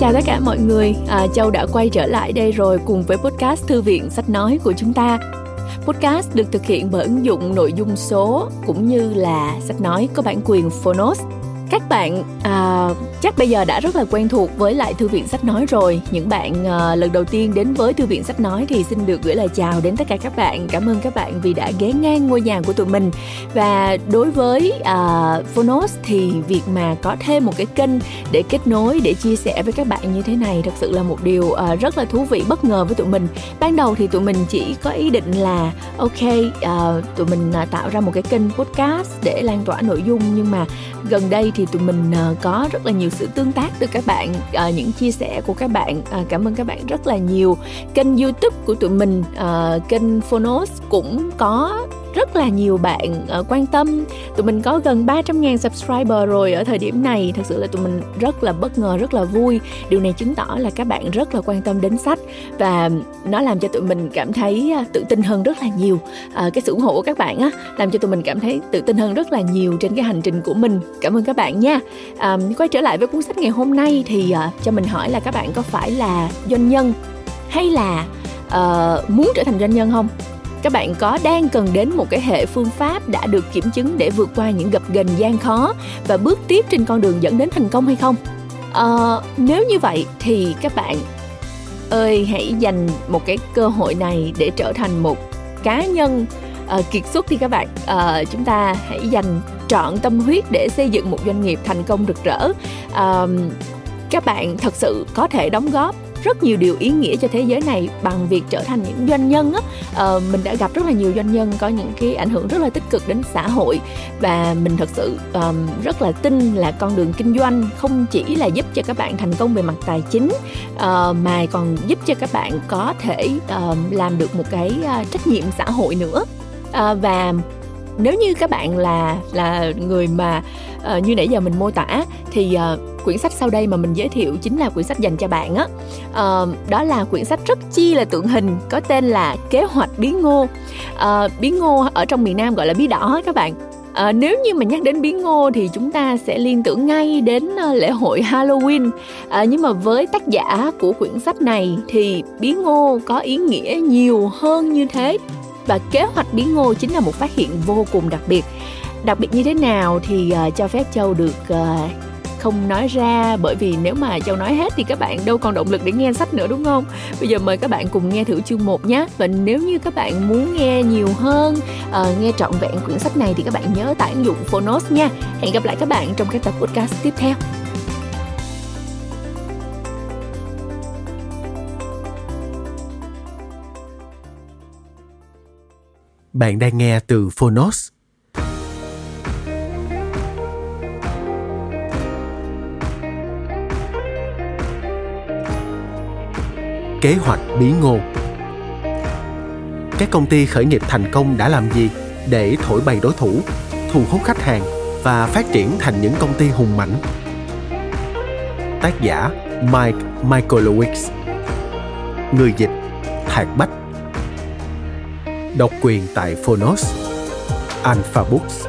chào tất cả mọi người, à, Châu đã quay trở lại đây rồi cùng với podcast Thư viện Sách Nói của chúng ta. Podcast được thực hiện bởi ứng dụng nội dung số cũng như là sách nói có bản quyền Phonos. Các bạn à, chắc bây giờ đã rất là quen thuộc với lại thư viện sách nói rồi. Những bạn à, lần đầu tiên đến với thư viện sách nói thì xin được gửi lời chào đến tất cả các bạn. Cảm ơn các bạn vì đã ghé ngang ngôi nhà của tụi mình. Và đối với à, phonos thì việc mà có thêm một cái kênh để kết nối để chia sẻ với các bạn như thế này thật sự là một điều à, rất là thú vị bất ngờ với tụi mình. Ban đầu thì tụi mình chỉ có ý định là ok à, tụi mình à, tạo ra một cái kênh podcast để lan tỏa nội dung. Nhưng mà gần đây thì tụi mình ờ, có rất là nhiều sự tương tác từ các bạn. Ờ, những chia sẻ của các bạn ờ, cảm ơn các bạn rất là nhiều. Kênh youtube của tụi mình kênh phonos cũng có rất là nhiều bạn uh, quan tâm. Tụi mình có gần 300.000 subscriber rồi ở thời điểm này. Thật sự là tụi mình rất là bất ngờ rất là vui. Điều này chứng tỏ là các bạn rất là quan tâm đến sách và nó làm cho tụi mình cảm thấy à, tự tin hơn rất là nhiều. Uh, cái sự ủng hộ của các bạn á làm cho tụi mình cảm thấy tự tin hơn rất là nhiều trên cái hành trình của mình. Cảm ơn các bạn nha. Um, quay trở lại với cuốn sách ngày hôm nay thì uh, cho mình hỏi là các bạn có phải là doanh nhân hay là uh, muốn trở thành doanh nhân không? Các bạn có đang cần đến một cái hệ phương pháp đã được kiểm chứng để vượt qua những gập ghềnh gian khó và bước tiếp trên con đường dẫn đến thành công hay không? À, nếu như vậy thì các bạn ơi hãy dành một cái cơ hội này để trở thành một cá nhân uh, kiệt xuất thì các bạn. Uh, chúng ta hãy dành trọn tâm huyết để xây dựng một doanh nghiệp thành công rực rỡ. Uh, các bạn thật sự có thể đóng góp rất nhiều điều ý nghĩa cho thế giới này bằng việc trở thành những doanh nhân á. Uh, mình đã gặp rất là nhiều doanh nhân có những cái ảnh hưởng rất là tích cực đến xã hội và mình thật sự um, rất là tin là con đường kinh doanh không chỉ là giúp cho các bạn thành công về mặt tài chính uh, mà còn giúp cho các bạn có thể um, làm được một cái uh, trách nhiệm xã hội nữa. Uh, và nếu như các bạn là là người mà uh, như nãy giờ mình mô tả thì uh, quyển sách sau đây mà mình giới thiệu chính là quyển sách dành cho bạn á. Uh, đó là quyển sách rất chi là tượng hình có tên là kế hoạch bí ngô. Uh, bí ngô ở trong miền nam gọi là bí đỏ các bạn. À, nếu như mà nhắc đến bí ngô thì chúng ta sẽ liên tưởng ngay đến lễ hội Halloween. À, nhưng mà với tác giả của quyển sách này thì bí ngô có ý nghĩa nhiều hơn như thế. Và kế hoạch bí ngô chính là một phát hiện vô cùng đặc biệt. Đặc biệt như thế nào thì uh, cho phép châu được uh, không nói ra. Bởi vì nếu mà châu nói hết thì các bạn đâu còn động lực để nghe sách nữa đúng không? Bây giờ mời các bạn cùng nghe thử chương 1 nhé. Và nếu như các bạn muốn nghe nhiều hơn uh, nghe trọn vẹn quyển sách này thì các bạn nhớ tải ứng dụng phonos nha. Hẹn gặp lại các bạn trong các tập podcast tiếp theo. Bạn đang nghe từ Phonos. Kế hoạch bí ngô. Các công ty khởi nghiệp thành công đã làm gì để thổi bày đối thủ, thu hút khách hàng và phát triển thành những công ty hùng mạnh? Tác giả Mike Michaelowicz. Người dịch Thạc Bách. Độc quyền tại Phonos. Alpha Books.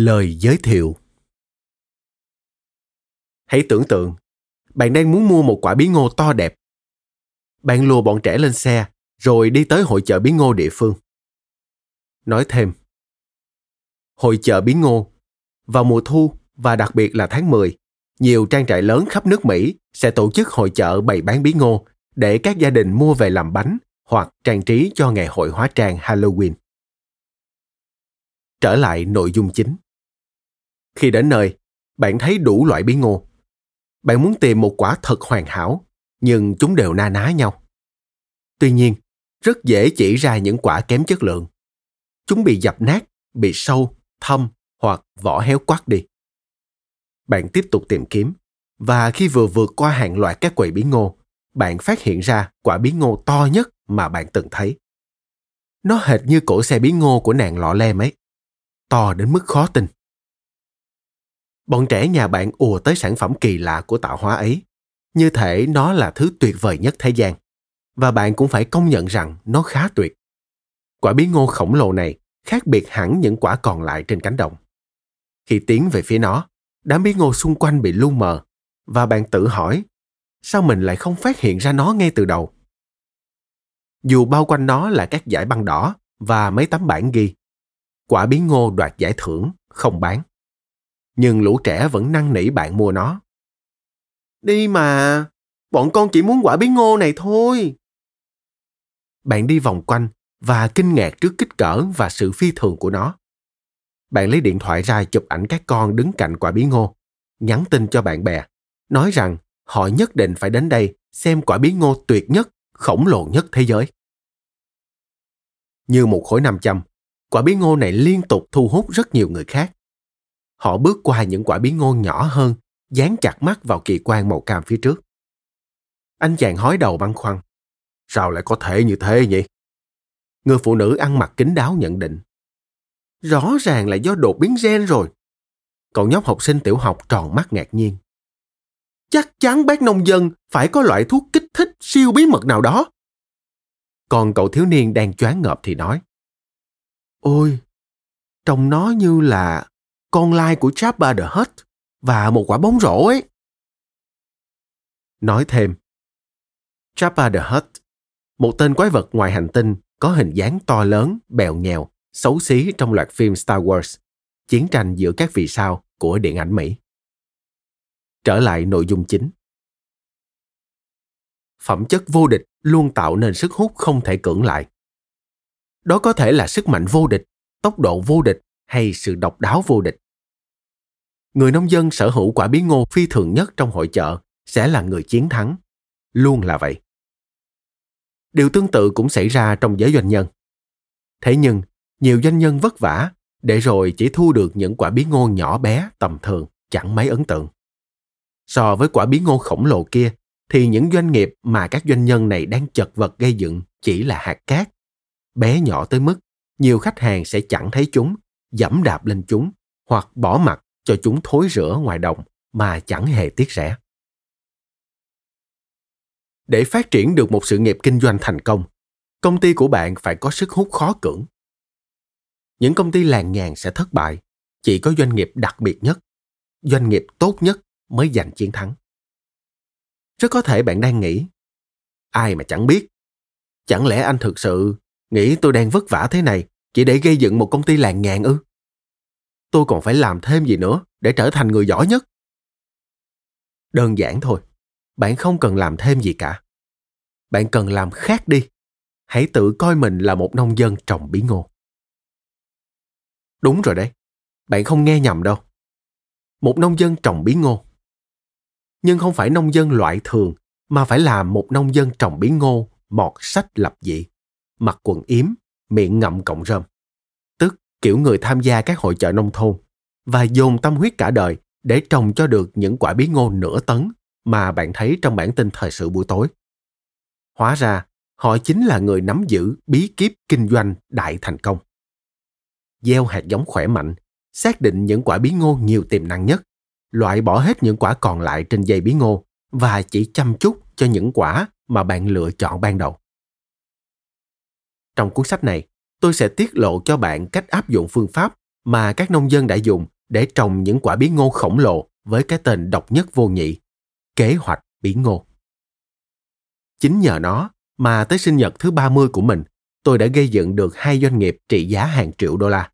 Lời giới thiệu Hãy tưởng tượng, bạn đang muốn mua một quả bí ngô to đẹp bạn lùa bọn trẻ lên xe rồi đi tới hội chợ bí ngô địa phương. Nói thêm, hội chợ bí ngô vào mùa thu và đặc biệt là tháng 10, nhiều trang trại lớn khắp nước Mỹ sẽ tổ chức hội chợ bày bán bí ngô để các gia đình mua về làm bánh hoặc trang trí cho ngày hội hóa trang Halloween. Trở lại nội dung chính. Khi đến nơi, bạn thấy đủ loại bí ngô. Bạn muốn tìm một quả thật hoàn hảo nhưng chúng đều na ná nhau. Tuy nhiên, rất dễ chỉ ra những quả kém chất lượng. Chúng bị dập nát, bị sâu, thâm hoặc vỏ héo quắt đi. Bạn tiếp tục tìm kiếm và khi vừa vượt qua hàng loạt các quầy bí ngô, bạn phát hiện ra quả bí ngô to nhất mà bạn từng thấy. Nó hệt như cổ xe bí ngô của nàng lọ lem ấy. To đến mức khó tin bọn trẻ nhà bạn ùa tới sản phẩm kỳ lạ của tạo hóa ấy. Như thể nó là thứ tuyệt vời nhất thế gian. Và bạn cũng phải công nhận rằng nó khá tuyệt. Quả bí ngô khổng lồ này khác biệt hẳn những quả còn lại trên cánh đồng. Khi tiến về phía nó, đám bí ngô xung quanh bị lu mờ, và bạn tự hỏi, sao mình lại không phát hiện ra nó ngay từ đầu? Dù bao quanh nó là các giải băng đỏ và mấy tấm bảng ghi, quả bí ngô đoạt giải thưởng không bán nhưng lũ trẻ vẫn năn nỉ bạn mua nó. Đi mà, bọn con chỉ muốn quả bí ngô này thôi. Bạn đi vòng quanh và kinh ngạc trước kích cỡ và sự phi thường của nó. Bạn lấy điện thoại ra chụp ảnh các con đứng cạnh quả bí ngô, nhắn tin cho bạn bè, nói rằng họ nhất định phải đến đây xem quả bí ngô tuyệt nhất, khổng lồ nhất thế giới. Như một khối nam châm, quả bí ngô này liên tục thu hút rất nhiều người khác họ bước qua những quả bí ngô nhỏ hơn, dán chặt mắt vào kỳ quan màu cam phía trước. Anh chàng hói đầu băn khoăn. Sao lại có thể như thế nhỉ? Người phụ nữ ăn mặc kính đáo nhận định. Rõ ràng là do đột biến gen rồi. Cậu nhóc học sinh tiểu học tròn mắt ngạc nhiên. Chắc chắn bác nông dân phải có loại thuốc kích thích siêu bí mật nào đó. Còn cậu thiếu niên đang choáng ngợp thì nói. Ôi, trông nó như là con lai của Jabba the Hutt và một quả bóng rổ ấy. Nói thêm, Jabba the Hutt, một tên quái vật ngoài hành tinh có hình dáng to lớn, bèo nhèo, xấu xí trong loạt phim Star Wars, chiến tranh giữa các vì sao của điện ảnh Mỹ. Trở lại nội dung chính. Phẩm chất vô địch luôn tạo nên sức hút không thể cưỡng lại. Đó có thể là sức mạnh vô địch, tốc độ vô địch hay sự độc đáo vô địch. Người nông dân sở hữu quả bí ngô phi thường nhất trong hội chợ sẽ là người chiến thắng. Luôn là vậy. Điều tương tự cũng xảy ra trong giới doanh nhân. Thế nhưng, nhiều doanh nhân vất vả để rồi chỉ thu được những quả bí ngô nhỏ bé tầm thường chẳng mấy ấn tượng. So với quả bí ngô khổng lồ kia thì những doanh nghiệp mà các doanh nhân này đang chật vật gây dựng chỉ là hạt cát. Bé nhỏ tới mức nhiều khách hàng sẽ chẳng thấy chúng, dẫm đạp lên chúng hoặc bỏ mặt cho chúng thối rữa ngoài đồng mà chẳng hề tiếc rẻ. Để phát triển được một sự nghiệp kinh doanh thành công, công ty của bạn phải có sức hút khó cưỡng. Những công ty làng nhàn sẽ thất bại, chỉ có doanh nghiệp đặc biệt nhất, doanh nghiệp tốt nhất mới giành chiến thắng. Rất có thể bạn đang nghĩ, ai mà chẳng biết. Chẳng lẽ anh thực sự nghĩ tôi đang vất vả thế này chỉ để gây dựng một công ty làng ngàn ư? Tôi còn phải làm thêm gì nữa để trở thành người giỏi nhất? Đơn giản thôi, bạn không cần làm thêm gì cả. Bạn cần làm khác đi. Hãy tự coi mình là một nông dân trồng bí ngô. Đúng rồi đấy, bạn không nghe nhầm đâu. Một nông dân trồng bí ngô nhưng không phải nông dân loại thường mà phải là một nông dân trồng bí ngô mọt sách lập dị mặc quần yếm miệng ngậm cọng rơm. Tức kiểu người tham gia các hội chợ nông thôn và dồn tâm huyết cả đời để trồng cho được những quả bí ngô nửa tấn mà bạn thấy trong bản tin thời sự buổi tối. Hóa ra, họ chính là người nắm giữ bí kíp kinh doanh đại thành công. Gieo hạt giống khỏe mạnh, xác định những quả bí ngô nhiều tiềm năng nhất, loại bỏ hết những quả còn lại trên dây bí ngô và chỉ chăm chút cho những quả mà bạn lựa chọn ban đầu. Trong cuốn sách này, tôi sẽ tiết lộ cho bạn cách áp dụng phương pháp mà các nông dân đã dùng để trồng những quả bí ngô khổng lồ với cái tên độc nhất vô nhị, kế hoạch bí ngô. Chính nhờ nó mà tới sinh nhật thứ 30 của mình, tôi đã gây dựng được hai doanh nghiệp trị giá hàng triệu đô la,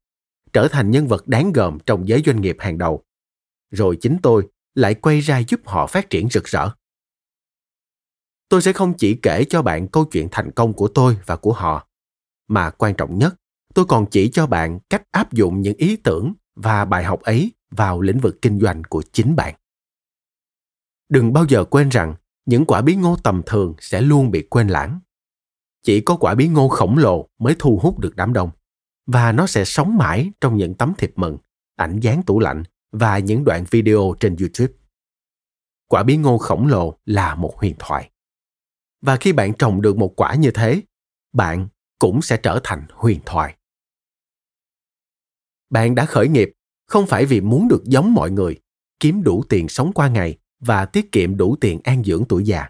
trở thành nhân vật đáng gờm trong giới doanh nghiệp hàng đầu rồi chính tôi lại quay ra giúp họ phát triển rực rỡ tôi sẽ không chỉ kể cho bạn câu chuyện thành công của tôi và của họ mà quan trọng nhất tôi còn chỉ cho bạn cách áp dụng những ý tưởng và bài học ấy vào lĩnh vực kinh doanh của chính bạn đừng bao giờ quên rằng những quả bí ngô tầm thường sẽ luôn bị quên lãng chỉ có quả bí ngô khổng lồ mới thu hút được đám đông và nó sẽ sống mãi trong những tấm thiệp mừng ảnh dán tủ lạnh và những đoạn video trên YouTube. Quả bí ngô khổng lồ là một huyền thoại. Và khi bạn trồng được một quả như thế, bạn cũng sẽ trở thành huyền thoại. Bạn đã khởi nghiệp không phải vì muốn được giống mọi người, kiếm đủ tiền sống qua ngày và tiết kiệm đủ tiền an dưỡng tuổi già.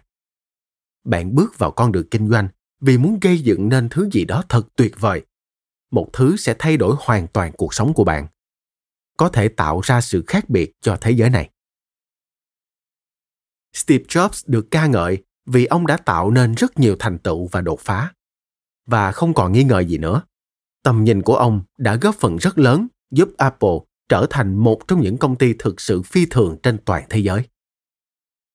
Bạn bước vào con đường kinh doanh vì muốn gây dựng nên thứ gì đó thật tuyệt vời. Một thứ sẽ thay đổi hoàn toàn cuộc sống của bạn. Có thể tạo ra sự khác biệt cho thế giới này. Steve Jobs được ca ngợi vì ông đã tạo nên rất nhiều thành tựu và đột phá. Và không còn nghi ngờ gì nữa, tầm nhìn của ông đã góp phần rất lớn giúp Apple trở thành một trong những công ty thực sự phi thường trên toàn thế giới.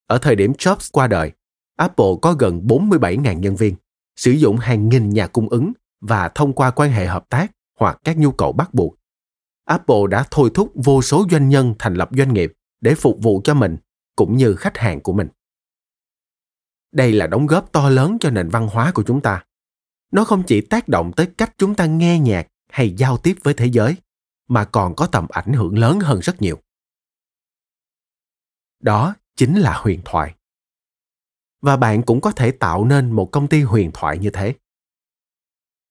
Ở thời điểm Jobs qua đời, Apple có gần 47.000 nhân viên, sử dụng hàng nghìn nhà cung ứng và thông qua quan hệ hợp tác hoặc các nhu cầu bắt buộc. Apple đã thôi thúc vô số doanh nhân thành lập doanh nghiệp để phục vụ cho mình cũng như khách hàng của mình. Đây là đóng góp to lớn cho nền văn hóa của chúng ta. Nó không chỉ tác động tới cách chúng ta nghe nhạc hay giao tiếp với thế giới, mà còn có tầm ảnh hưởng lớn hơn rất nhiều. Đó chính là huyền thoại. Và bạn cũng có thể tạo nên một công ty huyền thoại như thế.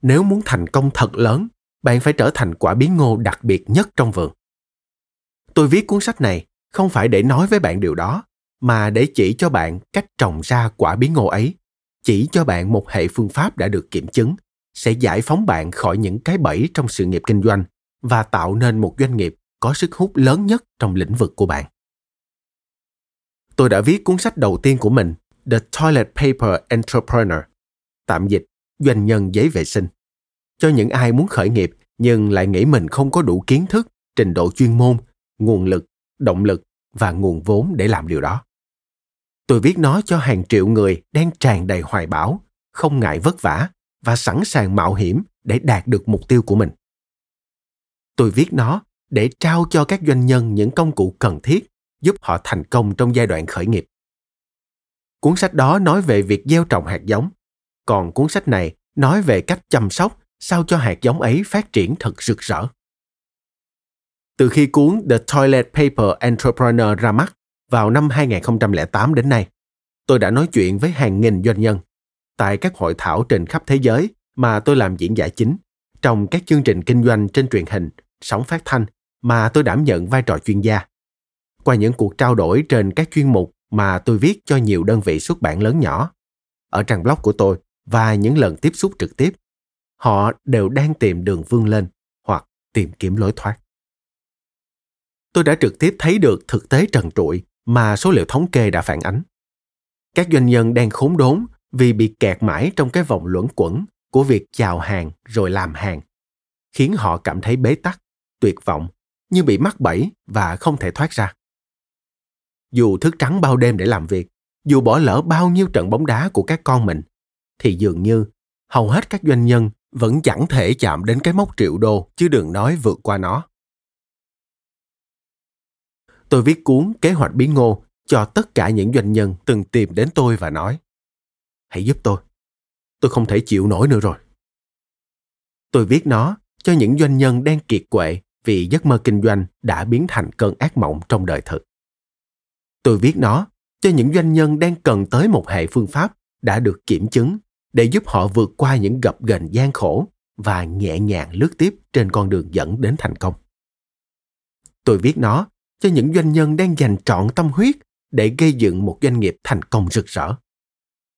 Nếu muốn thành công thật lớn, bạn phải trở thành quả bí ngô đặc biệt nhất trong vườn. Tôi viết cuốn sách này không phải để nói với bạn điều đó, mà để chỉ cho bạn cách trồng ra quả bí ngô ấy, chỉ cho bạn một hệ phương pháp đã được kiểm chứng, sẽ giải phóng bạn khỏi những cái bẫy trong sự nghiệp kinh doanh và tạo nên một doanh nghiệp có sức hút lớn nhất trong lĩnh vực của bạn. Tôi đã viết cuốn sách đầu tiên của mình, The Toilet Paper Entrepreneur, tạm dịch doanh nhân giấy vệ sinh, cho những ai muốn khởi nghiệp nhưng lại nghĩ mình không có đủ kiến thức, trình độ chuyên môn, nguồn lực, động lực và nguồn vốn để làm điều đó. Tôi viết nó cho hàng triệu người đang tràn đầy hoài bão, không ngại vất vả và sẵn sàng mạo hiểm để đạt được mục tiêu của mình. Tôi viết nó để trao cho các doanh nhân những công cụ cần thiết giúp họ thành công trong giai đoạn khởi nghiệp. Cuốn sách đó nói về việc gieo trồng hạt giống, còn cuốn sách này nói về cách chăm sóc sao cho hạt giống ấy phát triển thật rực rỡ. Từ khi cuốn The Toilet Paper Entrepreneur ra mắt vào năm 2008 đến nay, tôi đã nói chuyện với hàng nghìn doanh nhân tại các hội thảo trên khắp thế giới mà tôi làm diễn giả chính trong các chương trình kinh doanh trên truyền hình, sóng phát thanh mà tôi đảm nhận vai trò chuyên gia. Qua những cuộc trao đổi trên các chuyên mục mà tôi viết cho nhiều đơn vị xuất bản lớn nhỏ, ở trang blog của tôi và những lần tiếp xúc trực tiếp, họ đều đang tìm đường vươn lên hoặc tìm kiếm lối thoát. Tôi đã trực tiếp thấy được thực tế trần trụi mà số liệu thống kê đã phản ánh. Các doanh nhân đang khốn đốn vì bị kẹt mãi trong cái vòng luẩn quẩn của việc chào hàng rồi làm hàng, khiến họ cảm thấy bế tắc, tuyệt vọng, như bị mắc bẫy và không thể thoát ra. Dù thức trắng bao đêm để làm việc, dù bỏ lỡ bao nhiêu trận bóng đá của các con mình, thì dường như hầu hết các doanh nhân vẫn chẳng thể chạm đến cái mốc triệu đô chứ đừng nói vượt qua nó. Tôi viết cuốn Kế hoạch bí ngô cho tất cả những doanh nhân từng tìm đến tôi và nói, Hãy giúp tôi. Tôi không thể chịu nổi nữa rồi. Tôi viết nó cho những doanh nhân đang kiệt quệ vì giấc mơ kinh doanh đã biến thành cơn ác mộng trong đời thực. Tôi viết nó cho những doanh nhân đang cần tới một hệ phương pháp đã được kiểm chứng để giúp họ vượt qua những gập ghềnh gian khổ và nhẹ nhàng lướt tiếp trên con đường dẫn đến thành công. Tôi viết nó cho những doanh nhân đang dành trọn tâm huyết để gây dựng một doanh nghiệp thành công rực rỡ.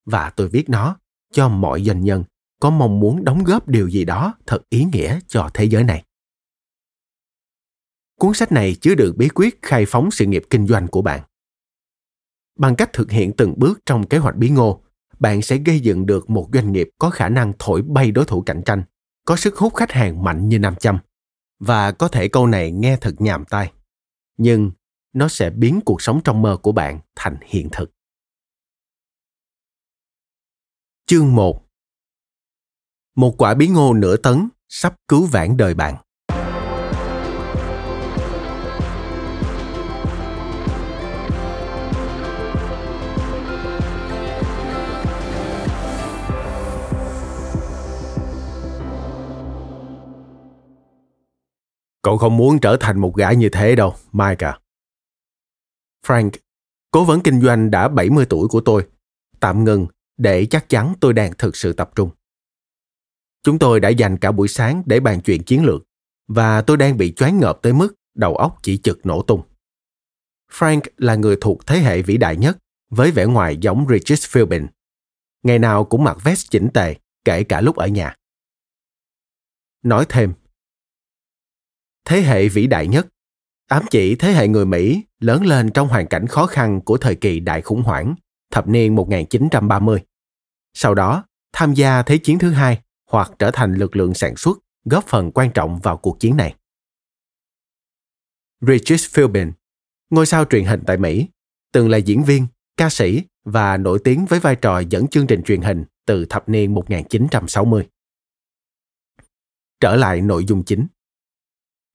Và tôi viết nó cho mọi doanh nhân có mong muốn đóng góp điều gì đó thật ý nghĩa cho thế giới này. Cuốn sách này chứa đựng bí quyết khai phóng sự nghiệp kinh doanh của bạn. Bằng cách thực hiện từng bước trong kế hoạch bí ngô, bạn sẽ gây dựng được một doanh nghiệp có khả năng thổi bay đối thủ cạnh tranh, có sức hút khách hàng mạnh như nam châm. Và có thể câu này nghe thật nhàm tai, nhưng nó sẽ biến cuộc sống trong mơ của bạn thành hiện thực. Chương 1 Một quả bí ngô nửa tấn sắp cứu vãn đời bạn. Cậu không muốn trở thành một gã như thế đâu, Mike à. Frank, cố vấn kinh doanh đã 70 tuổi của tôi, tạm ngừng để chắc chắn tôi đang thực sự tập trung. Chúng tôi đã dành cả buổi sáng để bàn chuyện chiến lược và tôi đang bị choáng ngợp tới mức đầu óc chỉ chực nổ tung. Frank là người thuộc thế hệ vĩ đại nhất với vẻ ngoài giống Regis Philbin. Ngày nào cũng mặc vest chỉnh tề, kể cả lúc ở nhà. Nói thêm, thế hệ vĩ đại nhất ám chỉ thế hệ người Mỹ lớn lên trong hoàn cảnh khó khăn của thời kỳ đại khủng hoảng thập niên 1930. Sau đó, tham gia Thế chiến thứ hai hoặc trở thành lực lượng sản xuất góp phần quan trọng vào cuộc chiến này. Regis Philbin, ngôi sao truyền hình tại Mỹ, từng là diễn viên, ca sĩ và nổi tiếng với vai trò dẫn chương trình truyền hình từ thập niên 1960. Trở lại nội dung chính.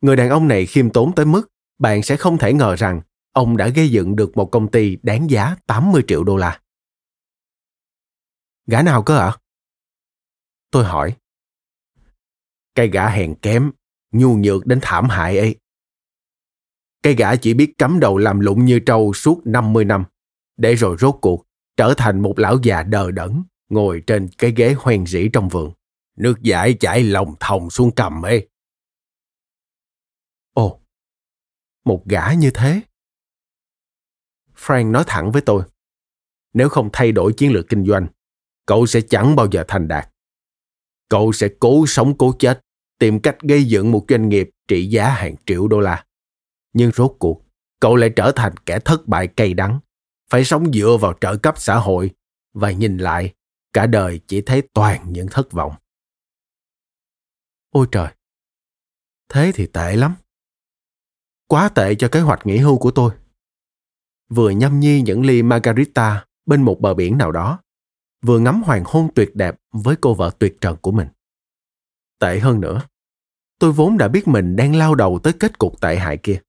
Người đàn ông này khiêm tốn tới mức bạn sẽ không thể ngờ rằng ông đã gây dựng được một công ty đáng giá 80 triệu đô la. Gã nào cơ ạ? À? Tôi hỏi. Cái gã hèn kém, nhu nhược đến thảm hại ấy. Cái gã chỉ biết cắm đầu làm lụng như trâu suốt 50 năm, để rồi rốt cuộc trở thành một lão già đờ đẫn, ngồi trên cái ghế hoen rỉ trong vườn. Nước giải chảy lòng thòng xuống cầm ấy. Một gã như thế. Frank nói thẳng với tôi. Nếu không thay đổi chiến lược kinh doanh, cậu sẽ chẳng bao giờ thành đạt. Cậu sẽ cố sống cố chết, tìm cách gây dựng một doanh nghiệp trị giá hàng triệu đô la. Nhưng rốt cuộc, cậu lại trở thành kẻ thất bại cay đắng, phải sống dựa vào trợ cấp xã hội và nhìn lại, cả đời chỉ thấy toàn những thất vọng. Ôi trời, thế thì tệ lắm. Quá tệ cho kế hoạch nghỉ hưu của tôi. Vừa nhâm nhi những ly margarita bên một bờ biển nào đó, vừa ngắm hoàng hôn tuyệt đẹp với cô vợ tuyệt trần của mình. Tệ hơn nữa, tôi vốn đã biết mình đang lao đầu tới kết cục tệ hại kia.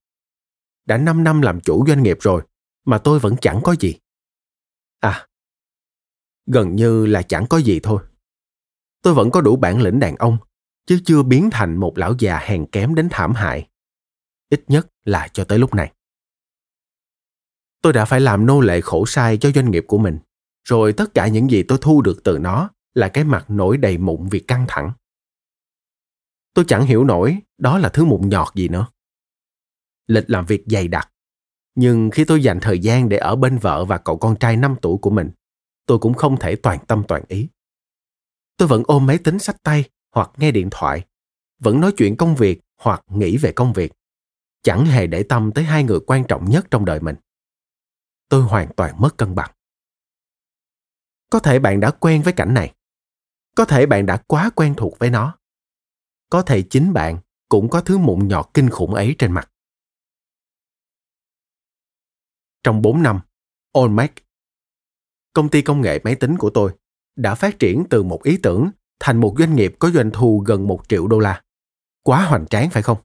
Đã 5 năm làm chủ doanh nghiệp rồi, mà tôi vẫn chẳng có gì. À, gần như là chẳng có gì thôi. Tôi vẫn có đủ bản lĩnh đàn ông, chứ chưa biến thành một lão già hèn kém đến thảm hại ít nhất là cho tới lúc này. Tôi đã phải làm nô lệ khổ sai cho doanh nghiệp của mình, rồi tất cả những gì tôi thu được từ nó là cái mặt nổi đầy mụn vì căng thẳng. Tôi chẳng hiểu nổi đó là thứ mụn nhọt gì nữa. Lịch làm việc dày đặc, nhưng khi tôi dành thời gian để ở bên vợ và cậu con trai 5 tuổi của mình, tôi cũng không thể toàn tâm toàn ý. Tôi vẫn ôm máy tính sách tay hoặc nghe điện thoại, vẫn nói chuyện công việc hoặc nghĩ về công việc chẳng hề để tâm tới hai người quan trọng nhất trong đời mình. Tôi hoàn toàn mất cân bằng. Có thể bạn đã quen với cảnh này. Có thể bạn đã quá quen thuộc với nó. Có thể chính bạn cũng có thứ mụn nhọt kinh khủng ấy trên mặt. Trong 4 năm Olmec công ty công nghệ máy tính của tôi, đã phát triển từ một ý tưởng thành một doanh nghiệp có doanh thu gần một triệu đô la. Quá hoành tráng phải không?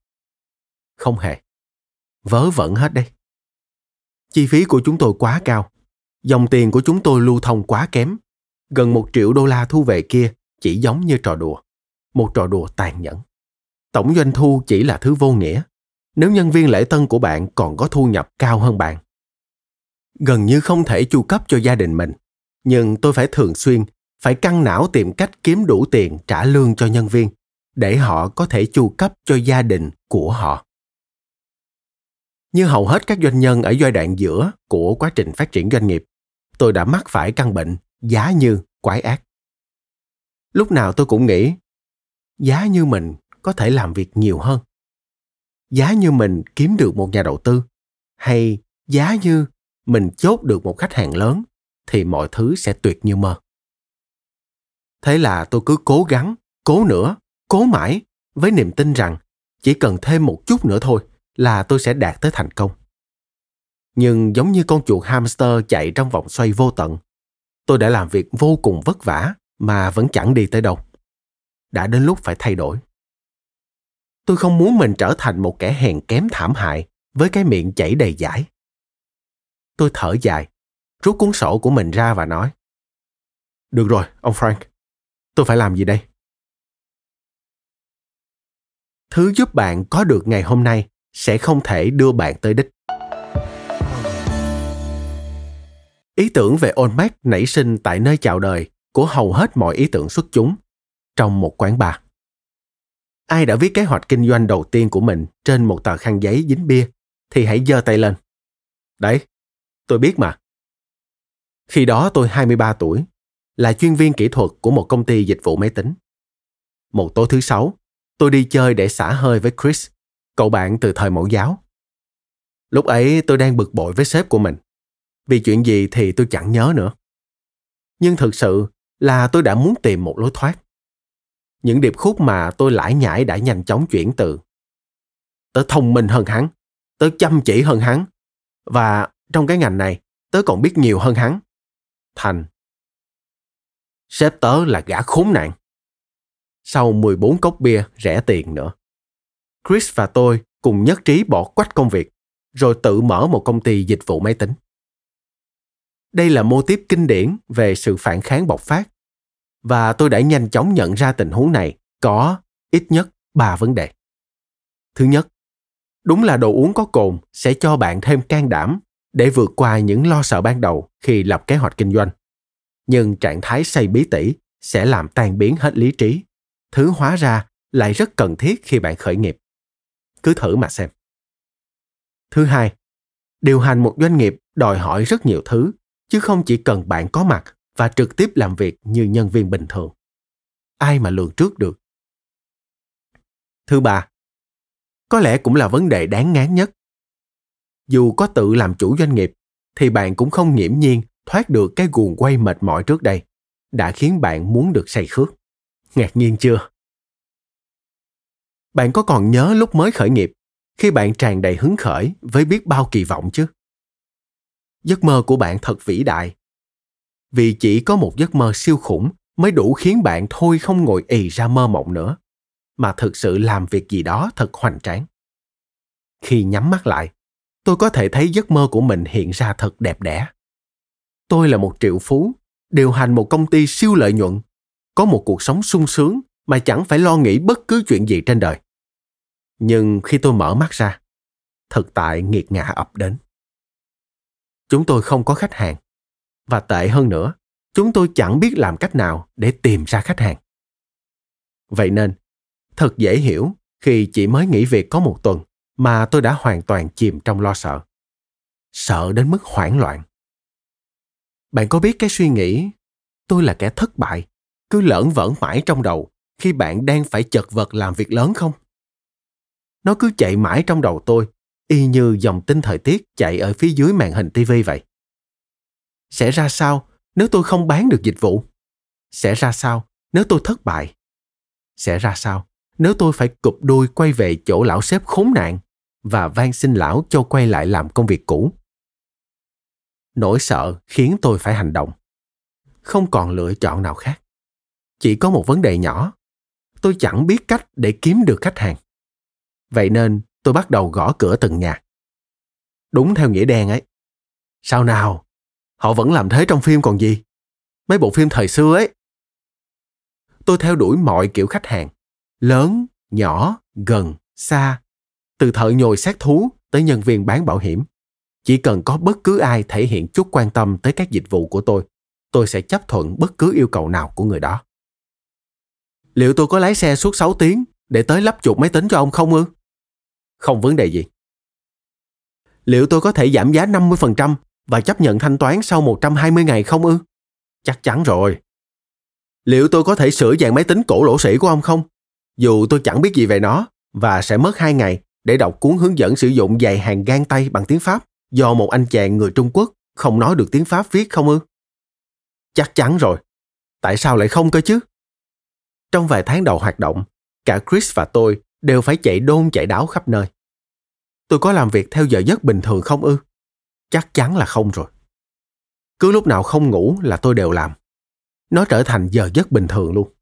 Không hề vớ vẩn hết đây. Chi phí của chúng tôi quá cao, dòng tiền của chúng tôi lưu thông quá kém. Gần một triệu đô la thu về kia chỉ giống như trò đùa, một trò đùa tàn nhẫn. Tổng doanh thu chỉ là thứ vô nghĩa, nếu nhân viên lễ tân của bạn còn có thu nhập cao hơn bạn. Gần như không thể chu cấp cho gia đình mình, nhưng tôi phải thường xuyên phải căng não tìm cách kiếm đủ tiền trả lương cho nhân viên để họ có thể chu cấp cho gia đình của họ như hầu hết các doanh nhân ở giai đoạn giữa của quá trình phát triển doanh nghiệp, tôi đã mắc phải căn bệnh giá như quái ác. Lúc nào tôi cũng nghĩ, giá như mình có thể làm việc nhiều hơn. Giá như mình kiếm được một nhà đầu tư, hay giá như mình chốt được một khách hàng lớn, thì mọi thứ sẽ tuyệt như mơ. Thế là tôi cứ cố gắng, cố nữa, cố mãi, với niềm tin rằng chỉ cần thêm một chút nữa thôi là tôi sẽ đạt tới thành công. Nhưng giống như con chuột hamster chạy trong vòng xoay vô tận, tôi đã làm việc vô cùng vất vả mà vẫn chẳng đi tới đâu. Đã đến lúc phải thay đổi. Tôi không muốn mình trở thành một kẻ hèn kém thảm hại với cái miệng chảy đầy giải. Tôi thở dài, rút cuốn sổ của mình ra và nói Được rồi, ông Frank, tôi phải làm gì đây? Thứ giúp bạn có được ngày hôm nay sẽ không thể đưa bạn tới đích. Ý tưởng về Olmec nảy sinh tại nơi chào đời của hầu hết mọi ý tưởng xuất chúng trong một quán bar. Ai đã viết kế hoạch kinh doanh đầu tiên của mình trên một tờ khăn giấy dính bia thì hãy giơ tay lên. Đấy, tôi biết mà. Khi đó tôi 23 tuổi, là chuyên viên kỹ thuật của một công ty dịch vụ máy tính. Một tối thứ sáu, tôi đi chơi để xả hơi với Chris, cậu bạn từ thời mẫu giáo. Lúc ấy tôi đang bực bội với sếp của mình. Vì chuyện gì thì tôi chẳng nhớ nữa. Nhưng thực sự là tôi đã muốn tìm một lối thoát. Những điệp khúc mà tôi lải nhải đã nhanh chóng chuyển từ. Tớ thông minh hơn hắn, tớ chăm chỉ hơn hắn, và trong cái ngành này, tớ còn biết nhiều hơn hắn. Thành. Sếp tớ là gã khốn nạn. Sau 14 cốc bia rẻ tiền nữa. Chris và tôi cùng nhất trí bỏ quách công việc, rồi tự mở một công ty dịch vụ máy tính. Đây là mô tiếp kinh điển về sự phản kháng bộc phát. Và tôi đã nhanh chóng nhận ra tình huống này có ít nhất ba vấn đề. Thứ nhất, đúng là đồ uống có cồn sẽ cho bạn thêm can đảm để vượt qua những lo sợ ban đầu khi lập kế hoạch kinh doanh. Nhưng trạng thái say bí tỉ sẽ làm tan biến hết lý trí, thứ hóa ra lại rất cần thiết khi bạn khởi nghiệp. Cứ thử mà xem. Thứ hai, điều hành một doanh nghiệp đòi hỏi rất nhiều thứ chứ không chỉ cần bạn có mặt và trực tiếp làm việc như nhân viên bình thường. Ai mà lường trước được? Thứ ba, có lẽ cũng là vấn đề đáng ngán nhất. Dù có tự làm chủ doanh nghiệp, thì bạn cũng không nghiễm nhiên thoát được cái guồng quay mệt mỏi trước đây, đã khiến bạn muốn được say khước. Ngạc nhiên chưa? Bạn có còn nhớ lúc mới khởi nghiệp, khi bạn tràn đầy hứng khởi với biết bao kỳ vọng chứ? giấc mơ của bạn thật vĩ đại. Vì chỉ có một giấc mơ siêu khủng mới đủ khiến bạn thôi không ngồi ì ra mơ mộng nữa mà thực sự làm việc gì đó thật hoành tráng. Khi nhắm mắt lại tôi có thể thấy giấc mơ của mình hiện ra thật đẹp đẽ. Tôi là một triệu phú điều hành một công ty siêu lợi nhuận có một cuộc sống sung sướng mà chẳng phải lo nghĩ bất cứ chuyện gì trên đời nhưng khi tôi mở mắt ra, thực tại nghiệt ngã ập đến. Chúng tôi không có khách hàng. Và tệ hơn nữa, chúng tôi chẳng biết làm cách nào để tìm ra khách hàng. Vậy nên, thật dễ hiểu khi chỉ mới nghỉ việc có một tuần mà tôi đã hoàn toàn chìm trong lo sợ. Sợ đến mức hoảng loạn. Bạn có biết cái suy nghĩ, tôi là kẻ thất bại, cứ lởn vởn mãi trong đầu khi bạn đang phải chật vật làm việc lớn không? Nó cứ chạy mãi trong đầu tôi, y như dòng tin thời tiết chạy ở phía dưới màn hình tivi vậy. Sẽ ra sao nếu tôi không bán được dịch vụ? Sẽ ra sao nếu tôi thất bại? Sẽ ra sao nếu tôi phải cụp đuôi quay về chỗ lão sếp khốn nạn và van xin lão cho quay lại làm công việc cũ? Nỗi sợ khiến tôi phải hành động. Không còn lựa chọn nào khác. Chỉ có một vấn đề nhỏ. Tôi chẳng biết cách để kiếm được khách hàng. Vậy nên tôi bắt đầu gõ cửa từng nhà. Đúng theo nghĩa đen ấy. Sao nào? Họ vẫn làm thế trong phim còn gì? Mấy bộ phim thời xưa ấy. Tôi theo đuổi mọi kiểu khách hàng. Lớn, nhỏ, gần, xa. Từ thợ nhồi sát thú tới nhân viên bán bảo hiểm. Chỉ cần có bất cứ ai thể hiện chút quan tâm tới các dịch vụ của tôi, tôi sẽ chấp thuận bất cứ yêu cầu nào của người đó. Liệu tôi có lái xe suốt 6 tiếng để tới lắp chuột máy tính cho ông không ư? Không vấn đề gì. Liệu tôi có thể giảm giá 50% và chấp nhận thanh toán sau 120 ngày không ư? Chắc chắn rồi. Liệu tôi có thể sửa dàn máy tính cổ lỗ sĩ của ông không? Dù tôi chẳng biết gì về nó và sẽ mất 2 ngày để đọc cuốn hướng dẫn sử dụng giày hàng gan tay bằng tiếng Pháp do một anh chàng người Trung Quốc không nói được tiếng Pháp viết không ư? Chắc chắn rồi. Tại sao lại không cơ chứ? Trong vài tháng đầu hoạt động, cả Chris và tôi đều phải chạy đôn chạy đáo khắp nơi. Tôi có làm việc theo giờ giấc bình thường không ư? Chắc chắn là không rồi. Cứ lúc nào không ngủ là tôi đều làm. Nó trở thành giờ giấc bình thường luôn.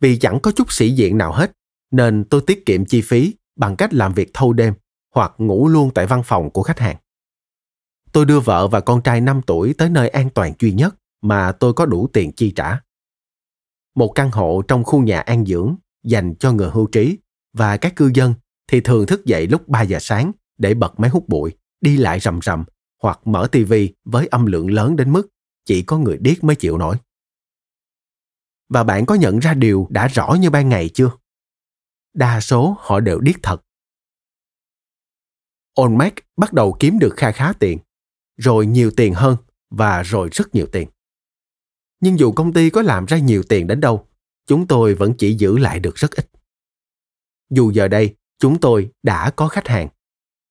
Vì chẳng có chút sĩ diện nào hết, nên tôi tiết kiệm chi phí bằng cách làm việc thâu đêm hoặc ngủ luôn tại văn phòng của khách hàng. Tôi đưa vợ và con trai 5 tuổi tới nơi an toàn duy nhất mà tôi có đủ tiền chi trả. Một căn hộ trong khu nhà an dưỡng dành cho người hưu trí và các cư dân thì thường thức dậy lúc 3 giờ sáng để bật máy hút bụi, đi lại rầm rầm hoặc mở tivi với âm lượng lớn đến mức chỉ có người điếc mới chịu nổi. Và bạn có nhận ra điều đã rõ như ban ngày chưa? Đa số họ đều điếc thật. Olmec bắt đầu kiếm được kha khá tiền, rồi nhiều tiền hơn và rồi rất nhiều tiền. Nhưng dù công ty có làm ra nhiều tiền đến đâu, chúng tôi vẫn chỉ giữ lại được rất ít. Dù giờ đây chúng tôi đã có khách hàng,